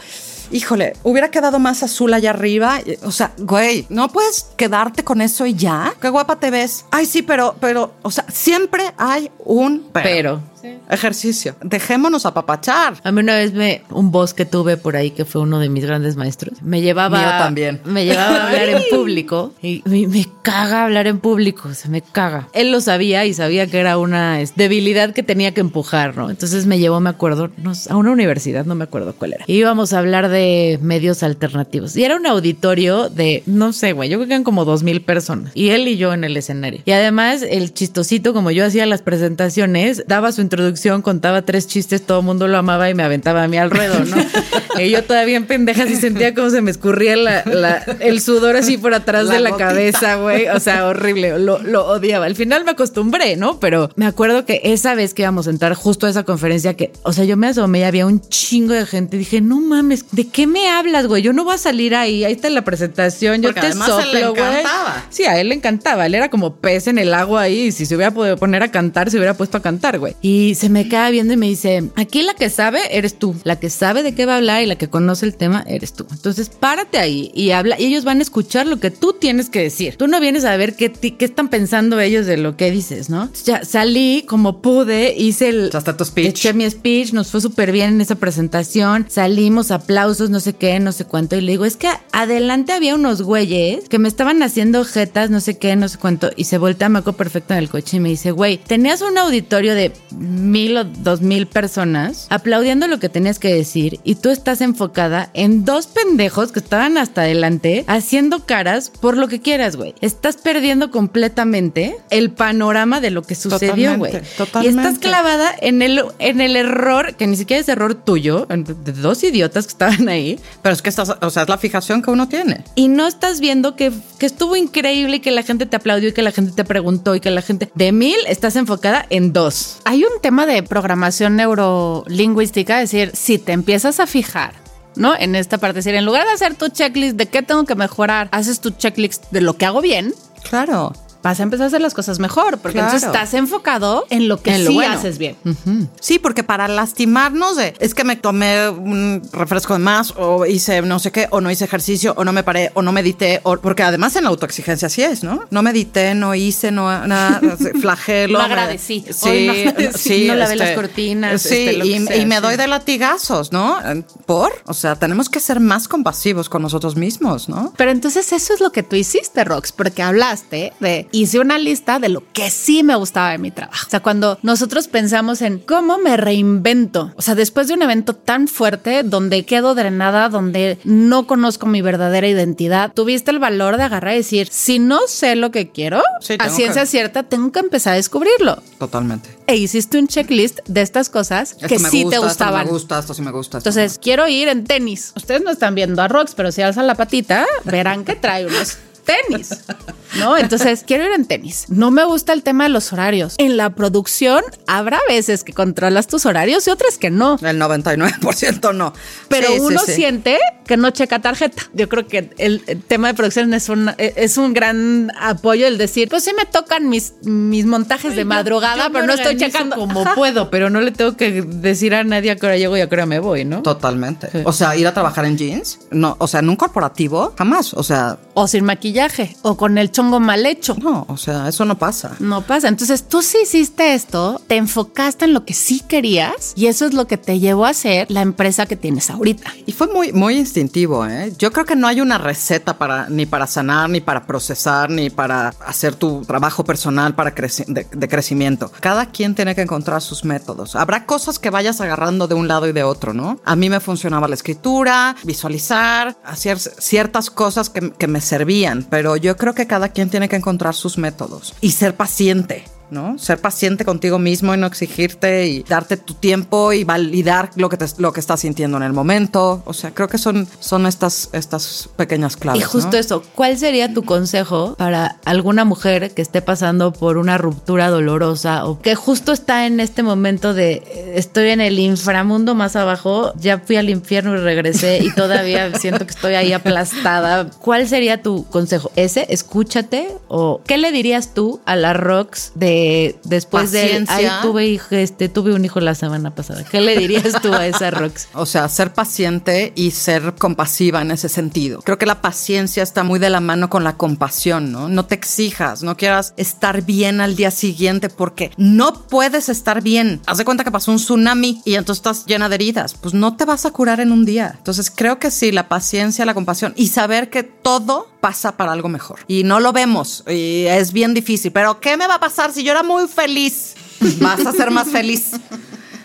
híjole, hubiera quedado más azul allá arriba. O sea, güey, no puedes quedarte con eso y ya. Qué guapa te ves. Ay, sí, pero, pero, o sea, siempre hay un pero. Ejercicio. Dejémonos apapachar.
A mí una vez me, un boss que tuve por ahí, que fue uno de mis grandes maestros, me llevaba.
Mío también.
Me llevaba a hablar en público y me, me caga hablar en público, se me caga. Él lo sabía y sabía que era una debilidad que tenía que empujar, ¿no? Entonces me llevó, me acuerdo, a una universidad, no me acuerdo cuál era. íbamos a hablar de medios alternativos. Y era un auditorio de, no sé, güey, yo creo que eran como dos mil personas. Y él y yo en el escenario. Y además, el chistosito, como yo hacía las presentaciones, daba su introducción, contaba tres chistes, todo el mundo lo amaba y me aventaba a mí alrededor, ¿no? y yo todavía en pendejas y sentía como se me escurría el sudor así por atrás de la cabeza, güey. O sea, horrible, lo, lo odiaba. Al final me acostumbré, ¿no? Pero me acuerdo que esa vez que íbamos a entrar justo a esa conferencia, que, o sea, yo me asomé y había un chingo de gente. Dije, no mames, ¿de qué me hablas, güey? Yo no voy a salir ahí, ahí está la presentación, yo te soplo, güey. Sí, a él le encantaba, él era como pez en el agua ahí, y si se hubiera podido poner a cantar, se hubiera puesto a cantar, güey. Y se me queda viendo y me dice, aquí la que sabe eres tú, la que sabe de qué va a hablar y la que conoce el tema eres tú. Entonces, párate ahí y habla, y ellos van a escuchar lo que tú tienes que decir. Tú no vienes a ver qué, qué están pensando ellos de lo que dices, ¿no? Ya salí como pude, hice el...
Hasta tu speech.
Eché mi speech, nos fue súper bien en esa presentación, salimos, aplausos, no sé qué, no sé cuánto. Y le digo, es que adelante había unos güeyes que me estaban haciendo jetas, no sé qué, no sé cuánto. Y se voltea, me acuerdo perfecto en el coche y me dice, güey, tenías un auditorio de mil o dos mil personas aplaudiendo lo que tenías que decir y tú estás enfocada en dos pendejos que estaban hasta adelante haciendo caras por lo que quieras, güey. Estás perdiendo completamente el panorama de lo que sucedió, güey. Y estás clavada en el, en el error, que ni siquiera es error tuyo, de dos idiotas que estaban ahí.
Pero es que estás, o sea, es la fijación que uno tiene.
Y no estás viendo que, que estuvo increíble y que la gente te aplaudió y que la gente te preguntó y que la gente de mil estás enfocada en dos.
Hay un tema de programación neurolingüística, es decir, si te empiezas a fijar ¿no? En esta parte, es decir, en lugar de hacer tu checklist de qué tengo que mejorar, haces tu checklist de lo que hago bien.
Claro
vas a empezar a hacer las cosas mejor, porque entonces estás enfocado en lo que sí haces bien.
Sí, porque para lastimarnos de, es que me tomé un refresco de más, o hice no sé qué, o no hice ejercicio, o no me paré, o no medité, o, porque además en la autoexigencia sí es, ¿no? No medité, no hice, no nada, flagelo.
no agradecí.
Sí, no, sí, no lavé las este, cortinas.
Sí, este, y, me doy de latigazos, ¿no? ¿Por? O sea, tenemos que ser más compasivos con nosotros mismos, ¿no?
Pero entonces eso es lo que tú hiciste, Rox, porque hablaste de hice una lista de lo que sí me gustaba de mi trabajo. O sea, cuando nosotros pensamos en cómo me reinvento, o sea, después de un evento tan fuerte donde quedo drenada, donde no conozco mi verdadera identidad, tuviste el valor de agarrar y decir, si no sé lo que quiero, a ciencia cierta, tengo que empezar a descubrirlo.
Totalmente.
E hiciste un checklist de estas cosas que sí te gustaban.
Esto me gusta, esto sí me gusta.
Entonces, quiero ir en tenis. Ustedes no están viendo a Rox, pero si alzan la patita, verán que trae unos tenis, ¿no? Entonces, quiero ir en tenis. No me gusta el tema de los horarios. En la producción habrá veces que controlas tus horarios y otras que no.
El 99% no.
Pero uno siente que no checa tarjeta. Yo creo que el, tema de producción es un, es un gran apoyo el decir, pues sí me tocan mis, mis montajes de madrugada, pero no estoy checando.
Como puedo, pero no le tengo que decir a nadie a qué hora llego y a qué hora me voy, ¿no?
Totalmente. O sea, ir a trabajar en jeans, no, o sea, en un corporativo, jamás. O sea.
O sin maquillaje o con el chongo mal hecho.
No, o sea, eso no pasa.
No pasa. Entonces tú sí hiciste esto, te enfocaste en lo que sí querías y eso es lo que te llevó a ser la empresa que tienes ahorita.
Y fue muy, muy instintivo, ¿eh? Yo creo que no hay una receta para ni para sanar, ni para procesar, ni para hacer tu trabajo personal para de, de crecimiento. Cada quien tiene que encontrar sus métodos. Habrá cosas que vayas agarrando de un lado y de otro, ¿no? A mí me funcionaba la escritura, visualizar, hacer ciertas cosas que, que me servían pero yo creo que cada quien tiene que encontrar sus métodos y ser paciente. ¿No? Ser paciente contigo mismo y no exigirte y darte tu tiempo y validar lo que, te, lo que estás sintiendo en el momento. O sea, creo que son, son estas, estas pequeñas claves.
Y justo
¿no?
eso, ¿cuál sería tu consejo para alguna mujer que esté pasando por una ruptura dolorosa o que justo está en este momento de eh, estoy en el inframundo más abajo, ya fui al infierno y regresé y todavía siento que estoy ahí aplastada? ¿Cuál sería tu consejo? ¿Ese? ¿Escúchate? ¿O qué le dirías tú a la Rox de después de
Paciencia.
ay, tuve hijo, este, tuve un hijo la semana pasada? ¿Qué le dirías tú a esa Rox?
O sea, ser paciente y ser compasiva en ese sentido. Creo que la paciencia está muy de la mano con la compasión, ¿no? No te exijas, no quieras estar bien al día siguiente porque no puedes estar bien. Haz de cuenta que pasó un tsunami y entonces estás llena de heridas. Pues no te vas a curar en un día. Entonces creo que sí, la paciencia, la compasión y saber que todo pasa para algo mejor. Y no lo vemos y es bien difícil. Pero ¿qué me va a pasar si yo era muy feliz? Vas a ser más feliz.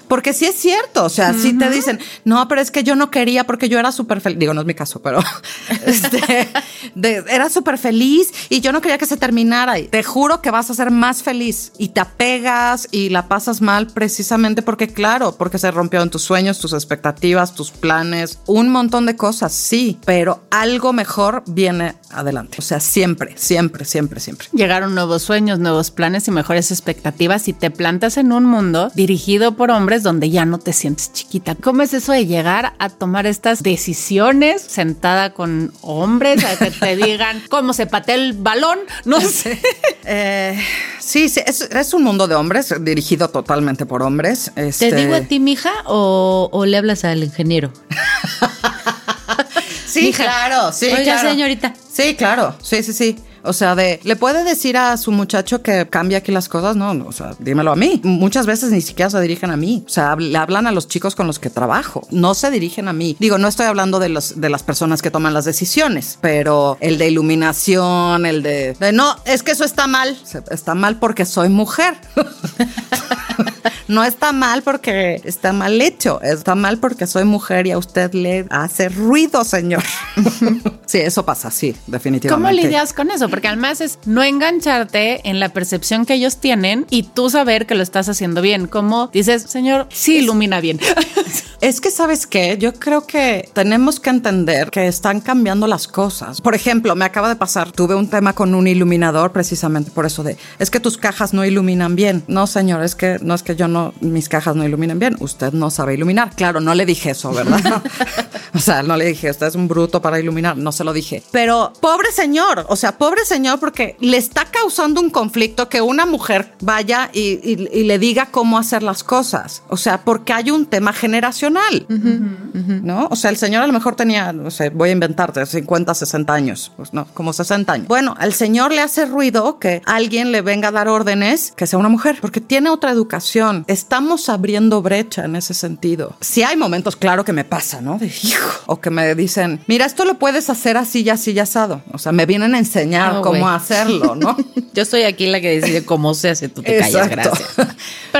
Porque sí es cierto, o sea, sí te dicen, no, pero es que yo no quería porque yo era súper feliz. Digo, no es mi caso, pero este, de- era súper feliz y yo no quería que se terminara. Y te juro que vas a ser más feliz y te apegas y la pasas mal precisamente porque, claro, porque se rompió en tus sueños, tus expectativas, tus planes, un montón de cosas, sí, pero algo mejor viene adelante. O sea, siempre, siempre, siempre, siempre.
Llegaron nuevos sueños, nuevos planes y mejores expectativas y te plantas en un mundo dirigido por hombres donde ya no te sientes chiquita. ¿Cómo es eso de llegar a tomar estas decisiones sentada con hombres a que te digan cómo se patea el balón? No sé.
Eh, sí, sí, es, es un mundo de hombres, dirigido totalmente por hombres.
¿Te
Este,
digo a ti, mija, o, o le hablas al ingeniero?
Sí,
Mija,
claro, sí.
oiga,
claro.
señorita.
Sí, claro, sí, sí, sí. O sea, de, ¿le puede decir a su muchacho que cambie aquí las cosas? No, o sea, dímelo a mí. Muchas veces ni siquiera se dirigen a mí. O sea, le hablan a los chicos con los que trabajo. No se dirigen a mí. Digo, no estoy hablando de, los, de las personas que toman las decisiones, pero el de iluminación, el de, no, es que eso está mal. Está mal porque soy mujer. No está mal porque está mal hecho, está mal porque soy mujer y a usted le hace ruido, señor. Sí, eso pasa, sí, definitivamente.
¿Cómo lidias con eso? Porque además es no engancharte en la percepción que ellos tienen y tú saber que lo estás haciendo bien. Como dices, señor, sí ilumina bien.
Es que, ¿sabes qué? Yo creo que tenemos que entender que están cambiando las cosas. Por ejemplo, me acaba de pasar, tuve un tema con un iluminador precisamente por eso de, es que tus cajas no iluminan bien. No, señor, es que no es que yo no, mis cajas no iluminen bien. Usted no sabe iluminar. Claro, no le dije eso, ¿verdad? o sea, no le dije, usted es un bruto para iluminar. No se lo dije. Pero, pobre señor, o sea, pobre señor porque le está causando un conflicto que una mujer vaya y, y- y le diga cómo hacer las cosas. O sea, porque hay un tema generacional. ¿No? O sea, el señor a lo mejor tenía, no sé, voy a inventarte, 50, 60 años. Pues no, como 60 años. Bueno, al señor le hace ruido que alguien le venga a dar órdenes que sea una mujer, porque tiene otra educación. Estamos abriendo brecha en ese sentido. Si hay momentos, claro que me pasa, ¿no? De hijo. O que me dicen, mira, esto lo puedes hacer así y así y asado. O sea, me vienen a enseñar
Ah,
cómo hacerlo, ¿no?
Yo soy aquí la que decide cómo se hace, tú te callas, gracias.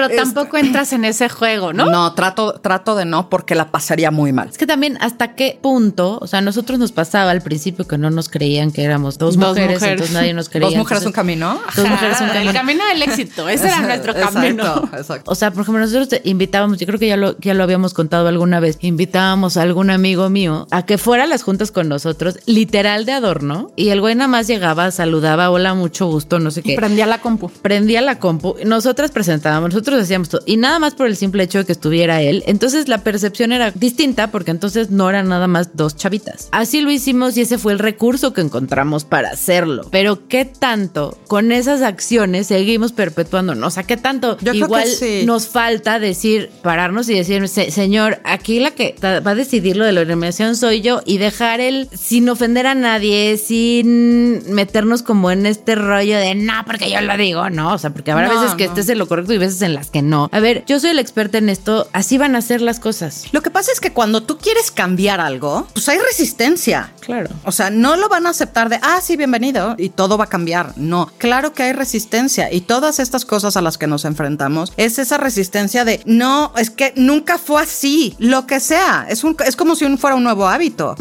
Pero tampoco entras en ese juego, ¿no?
No, trato, trato de no porque la pasaría muy mal.
Es que también hasta qué punto, o sea, a nosotros nos pasaba al principio que no nos creían que éramos dos,
Dos
mujeres,
mujeres.
entonces nadie nos creía.
Dos mujeres, un
entonces-
camino.
Dos mujeres, un camino.
El camino del éxito. Ese era nuestro
Exacto,
camino.
exacto.
O sea, por ejemplo, nosotros te invitábamos, yo creo que ya lo, ya lo habíamos contado alguna vez, invitábamos a algún amigo mío a que fuera a las juntas con nosotros, literal de adorno, y el güey nada más llegaba, saludaba, hola, mucho gusto, no sé qué.
Prendía la compu.
prendía la compu, nosotras presentábamos, nosotros hacíamos todo, y nada más por el simple hecho de que estuviera él, entonces la percepción era distinta porque entonces no eran nada más dos chavitas. Así lo hicimos y ese fue el recurso que encontramos para hacerlo. Pero qué tanto con esas acciones seguimos perpetuándonos, o sea, qué tanto
Yo creo
igual
que sí.
nos falta decir, pararnos y decir, "Se- señor, aquí la que va a decidir lo de la eliminación soy yo y dejar el sin ofender a nadie, sin meternos como en este rollo de no, porque yo lo digo, no, o sea, porque habrá
No,
veces que
no.
estés en lo correcto y veces en las que no. A ver, yo soy la experta en esto, así van a ser las cosas.
Lo que pasa es que cuando tú quieres cambiar algo, pues hay resistencia.
Claro.
O sea, no lo van a aceptar de, ah, sí, bienvenido, y todo va a cambiar. No, claro que hay resistencia y todas estas cosas a las que nos enfrentamos es esa resistencia de no, es que nunca fue así, lo que sea. Es, un, es como si fuera un nuevo hábito.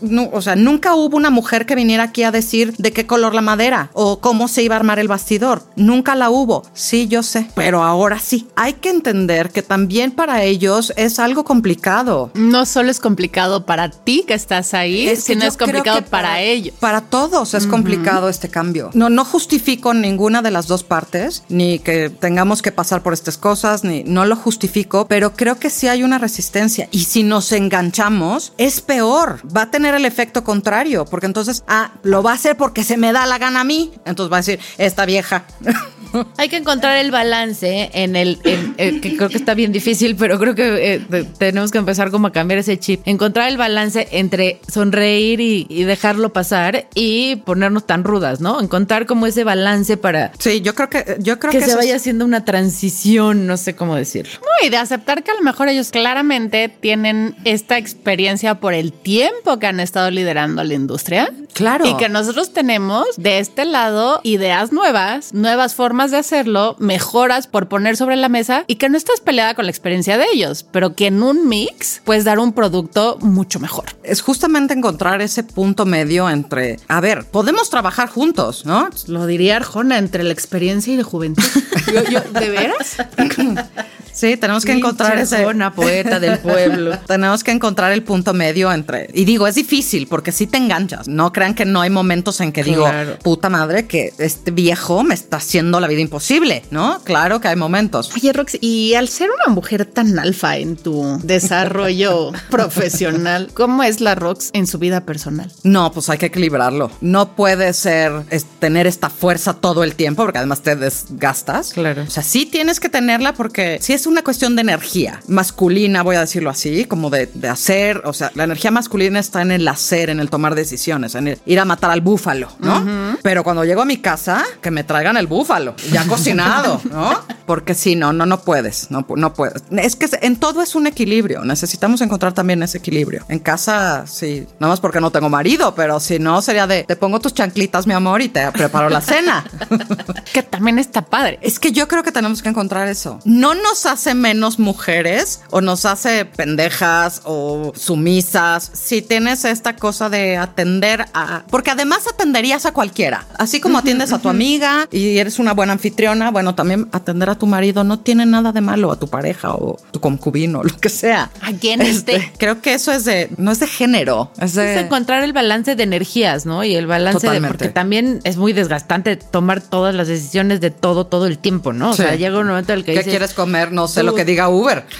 no, o sea, nunca hubo una mujer que viniera aquí a decir de qué color la madera o cómo se iba a armar el bastidor. Nunca la hubo. Sí, yo sé, pero ahora sí. Hay que entender que también para ellos es algo complicado.
No solo es complicado para ti que estás ahí, sino es complicado para, ellos.
Para todos es complicado este cambio. No, no justifico ninguna de las dos partes, ni que tengamos que pasar por estas cosas, ni no lo justifico, pero creo que sí hay una resistencia. Y si nos enganchamos, es peor. Va a tener el efecto contrario, porque entonces, ah, lo va a hacer porque se me da la gana a mí. Entonces va a decir, esta vieja.
Hay que encontrar el balance en el, eh, que creo que está bien difícil, pero creo que eh, tenemos que empezar como a cambiar ese chip. Encontrar el balance entre sonreír y, dejarlo pasar y ponernos tan rudas, ¿no? Encontrar como ese balance para...
Sí, yo creo que... Yo creo
que, se vaya haciendo una transición, no sé cómo decirlo.
No, y de aceptar que a lo mejor ellos claramente tienen esta experiencia por el tiempo que han estado liderando la industria.
Claro.
Y que nosotros tenemos de este lado ideas nuevas, nuevas formas de hacerlo, mejoras por poner sobre la mesa y que no estás peleada con la experiencia de ellos, pero que en un mix puedes dar un producto mucho mejor.
Es justamente encontrar ese punto medio entre, a ver, podemos trabajar juntos, ¿no?
Lo diría Arjona, entre la experiencia y la juventud. ¿De veras?
Sí, tenemos que encontrar ese.
Una poeta del pueblo.
tenemos que encontrar el punto medio entre. Y digo, es difícil porque si te enganchas. No crean que no hay momentos en que digo, puta madre, que este viejo me está haciendo la vida imposible, ¿no? Claro que hay momentos.
Oye, Rox, y al ser una mujer tan alfa en tu desarrollo profesional, ¿cómo es la Rox en su vida personal?
No, pues hay que equilibrarlo. No puede ser tener esta fuerza todo el tiempo porque además te desgastas.
Claro.
O sea, sí tienes que tenerla porque si es una cuestión de energía masculina, voy a decirlo así, como de, hacer, o sea, la energía masculina está en el hacer, en el tomar decisiones, en ir a matar al búfalo, ¿no? Pero cuando llego a mi casa, que me traigan el búfalo, ya cocinado, ¿no? Porque si no, no, no puedes, no, no puedes. Es que en todo es un equilibrio, necesitamos encontrar también ese equilibrio. En casa, sí, nada más porque no tengo marido, pero si no, sería de, te pongo tus chanclitas, mi amor, y te preparo la cena.
que también está padre.
Es que yo creo que tenemos que encontrar eso. No nos hace menos mujeres o nos hace pendejas o sumisas si tienes esta cosa de atender a... Porque además atenderías a cualquiera. Así como atiendes a tu amiga y eres una buena anfitriona, bueno, también atender a tu marido no tiene nada de malo, a tu pareja o tu concubino, lo que sea.
¿A quién este,
Creo que eso es de... No es de género. Es de...
Es encontrar el balance de energías, ¿no? Y el balance de... Porque también es muy desgastante tomar todas las decisiones de todo, todo el tiempo, ¿no? O sea, llega un momento en el que
¿Qué quieres comer? No sé lo que diga Uber.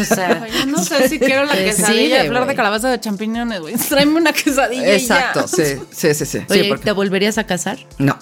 O sea, yo no sé si quiero la quesadilla, flor de calabaza de champiñones, güey. Tráeme una quesadilla.
Exacto, sí, sí, sí, sí.
Oye, ¿te volverías a casar?
No.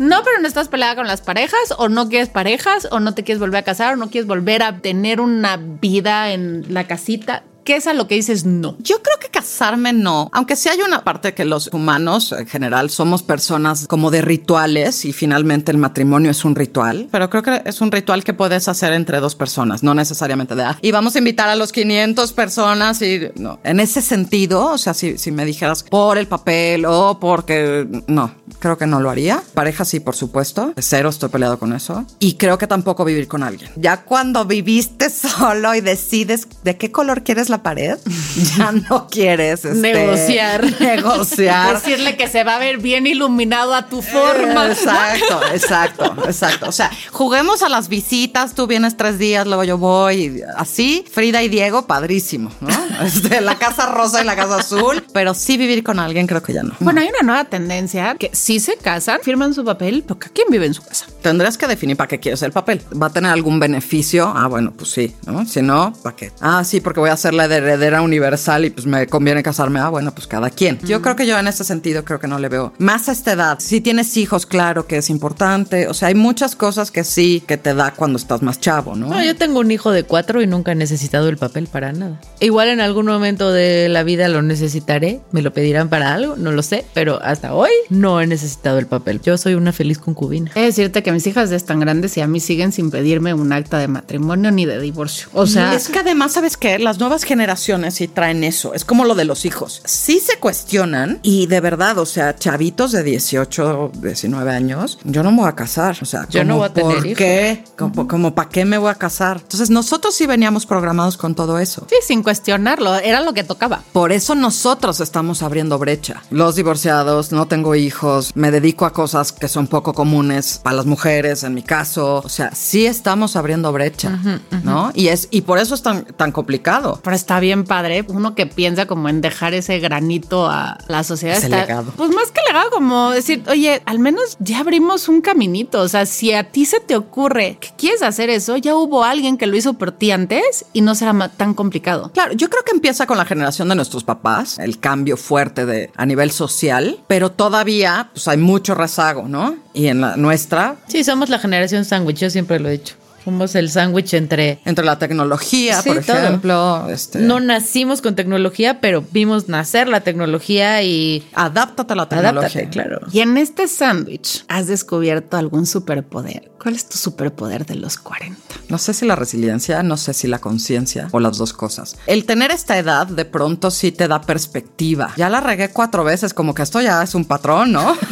No, pero no estás peleada con las parejas, o no quieres parejas, o no te quieres volver a casar, o no quieres volver a tener una vida en la casita. ¿Qué es a lo que dices no?
Yo creo que casarme no, aunque sí hay una parte que los humanos en general somos personas como de rituales y finalmente el matrimonio es un ritual, pero creo que es un ritual que puedes hacer entre dos personas, no necesariamente de, ah, y vamos a invitar a los 500 personas y no, en ese sentido, o sea, si, si me dijeras por el papel o porque, no, creo que no lo haría. Pareja sí, por supuesto, cero estoy peleado con eso y creo que tampoco vivir con alguien. Ya cuando viviste solo y decides de qué color quieres la pared, ya no quieres este,
negociar.
Negociar.
Decirle que se va a ver bien iluminado a tu forma.
Exacto, exacto, exacto. O sea, juguemos a las visitas, tú vienes tres días, luego yo voy, así, Frida y Diego, padrísimo, ¿no? Este, la casa rosa y la casa azul, pero sí vivir con alguien creo que ya no.
Bueno, hay una nueva tendencia que si se casan, firman su papel, pero ¿quién vive en su casa?
Tendrás que definir para qué quieres el papel. ¿Va a tener algún beneficio? Ah, bueno, pues sí, ¿no? Si no, ¿para qué? Ah, sí, porque voy a hacer la de heredera universal y pues me conviene casarme. Ah, bueno, pues cada quien. Yo creo que yo en ese sentido creo que no le veo más a esta edad. Si tienes hijos, claro que es importante. O sea, hay muchas cosas que sí que te da cuando estás más chavo, ¿no?
no yo tengo un hijo de cuatro y nunca he necesitado el papel para nada. Igual en algún momento de la vida lo necesitaré, me lo pedirán para algo, no lo sé, pero hasta hoy no he necesitado el papel. Yo soy una feliz concubina.
Es decirte que mis hijas ya están grandes y a mí siguen sin pedirme un acta de matrimonio ni de divorcio. O sea,
es que además, ¿sabes qué? Las nuevas generaciones sí traen eso. Es como lo de los hijos. Sí se cuestionan y de verdad, o sea, chavitos de 18, 19 años, yo no me voy a casar. O sea,
yo no voy a tener
¿por qué? Como, como ¿para qué me voy a casar? Entonces, nosotros sí veníamos programados con todo eso.
sí, sin cuestionarlo, era lo que tocaba.
Por eso nosotros estamos abriendo brecha. Los divorciados, no tengo hijos, me dedico a cosas que son poco comunes para las mujeres, en mi caso. O sea, sí estamos abriendo brecha, ¿no? Y es y por eso es tan, tan complicado.
Pero está bien padre, uno que piensa como en dejar ese granito a la sociedad.
Ese
está,
legado.
Pues más que legado, como decir, oye, al menos ya abrimos un caminito. O sea, si a ti se te ocurre que quieres hacer eso, ya hubo alguien que lo hizo por ti antes y no será tan complicado.
Claro, yo creo que empieza con la generación de nuestros papás, el cambio fuerte de a nivel social, pero todavía pues hay mucho rezago, ¿no? Y en la nuestra,
Sí, somos la generación sándwich, yo siempre lo he dicho. Somos el sándwich entre...
entre la tecnología,
Sí,
por
todo.
ejemplo, este,
No nacimos con tecnología, pero vimos nacer la tecnología y...
adáptate a la tecnología.
Adáptate, claro.
Y en este sándwich, ¿has descubierto algún superpoder? ¿Cuál es tu superpoder de los 40?
No sé si la resiliencia, no sé si la conciencia o las dos cosas. El tener esta edad de pronto sí te da perspectiva. Ya la regué cuatro veces, como que esto ya es un patrón, ¿no?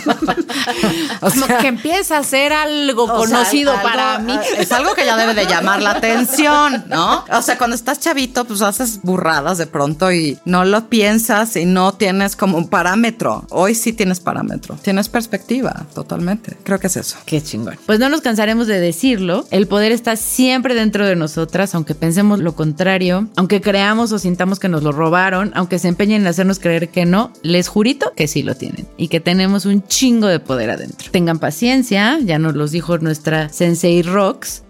O
Como
sea,
que empieza a ser algo
o sea,
conocido
algo-
para mí.
Es algo que ya debe de llamar la atención, ¿no? O sea, cuando estás chavito, pues haces burradas de pronto y no lo piensas y no tienes como un parámetro. Hoy sí tienes parámetro. Tienes perspectiva, totalmente. Creo que es eso.
Qué chingón. Pues no nos cansaremos de decirlo. El poder está siempre dentro de nosotras, aunque pensemos lo contrario, aunque creamos o sintamos que nos lo robaron, aunque se empeñen en hacernos creer que no, les jurito que sí lo tienen y que tenemos un chingo de poder adentro. Tengan paciencia, ya nos los dijo nuestra Sensei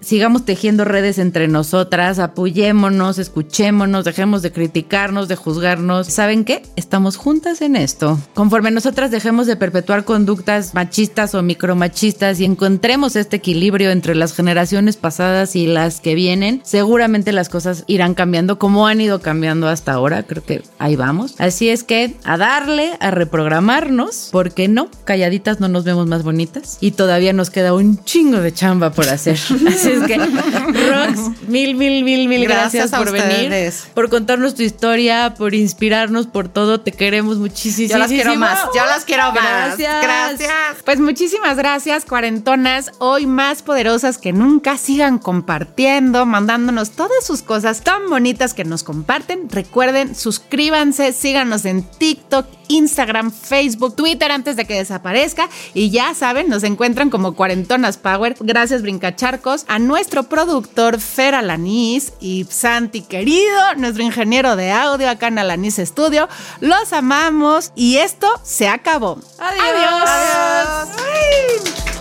Sigamos tejiendo redes entre nosotras, apoyémonos, escuchémonos, dejemos de criticarnos, de juzgarnos. ¿Saben qué? Estamos juntas en esto. Conforme nosotras dejemos de perpetuar conductas machistas o micromachistas y encontremos este equilibrio entre las generaciones pasadas y las que vienen, seguramente las cosas irán cambiando como han ido cambiando hasta ahora. Creo que ahí vamos. Así es que a darle, a reprogramarnos, porque no, calladitas no nos vemos más bonitas y todavía nos queda un chingo de chamba por hacer. Así es que, Rox, mil, mil, mil, mil gracias, por venir, por contarnos tu historia, por inspirarnos, por todo. Te queremos muchísimo.
Yo las quiero más. Yo las quiero más.
Gracias.
Gracias.
Pues muchísimas gracias, cuarentonas, hoy más poderosas que nunca. Sigan compartiendo, mandándonos todas sus cosas tan bonitas que nos comparten. Recuerden, suscríbanse, síganos en TikTok, Instagram, Facebook, Twitter antes de que desaparezca. Y ya saben, nos encuentran como Cuarentonas Power. Gracias, a nuestro productor Fer Alanís y Santi querido, nuestro ingeniero de audio acá en Alanís Studio. Los amamos y esto se acabó. Adiós.
Adiós.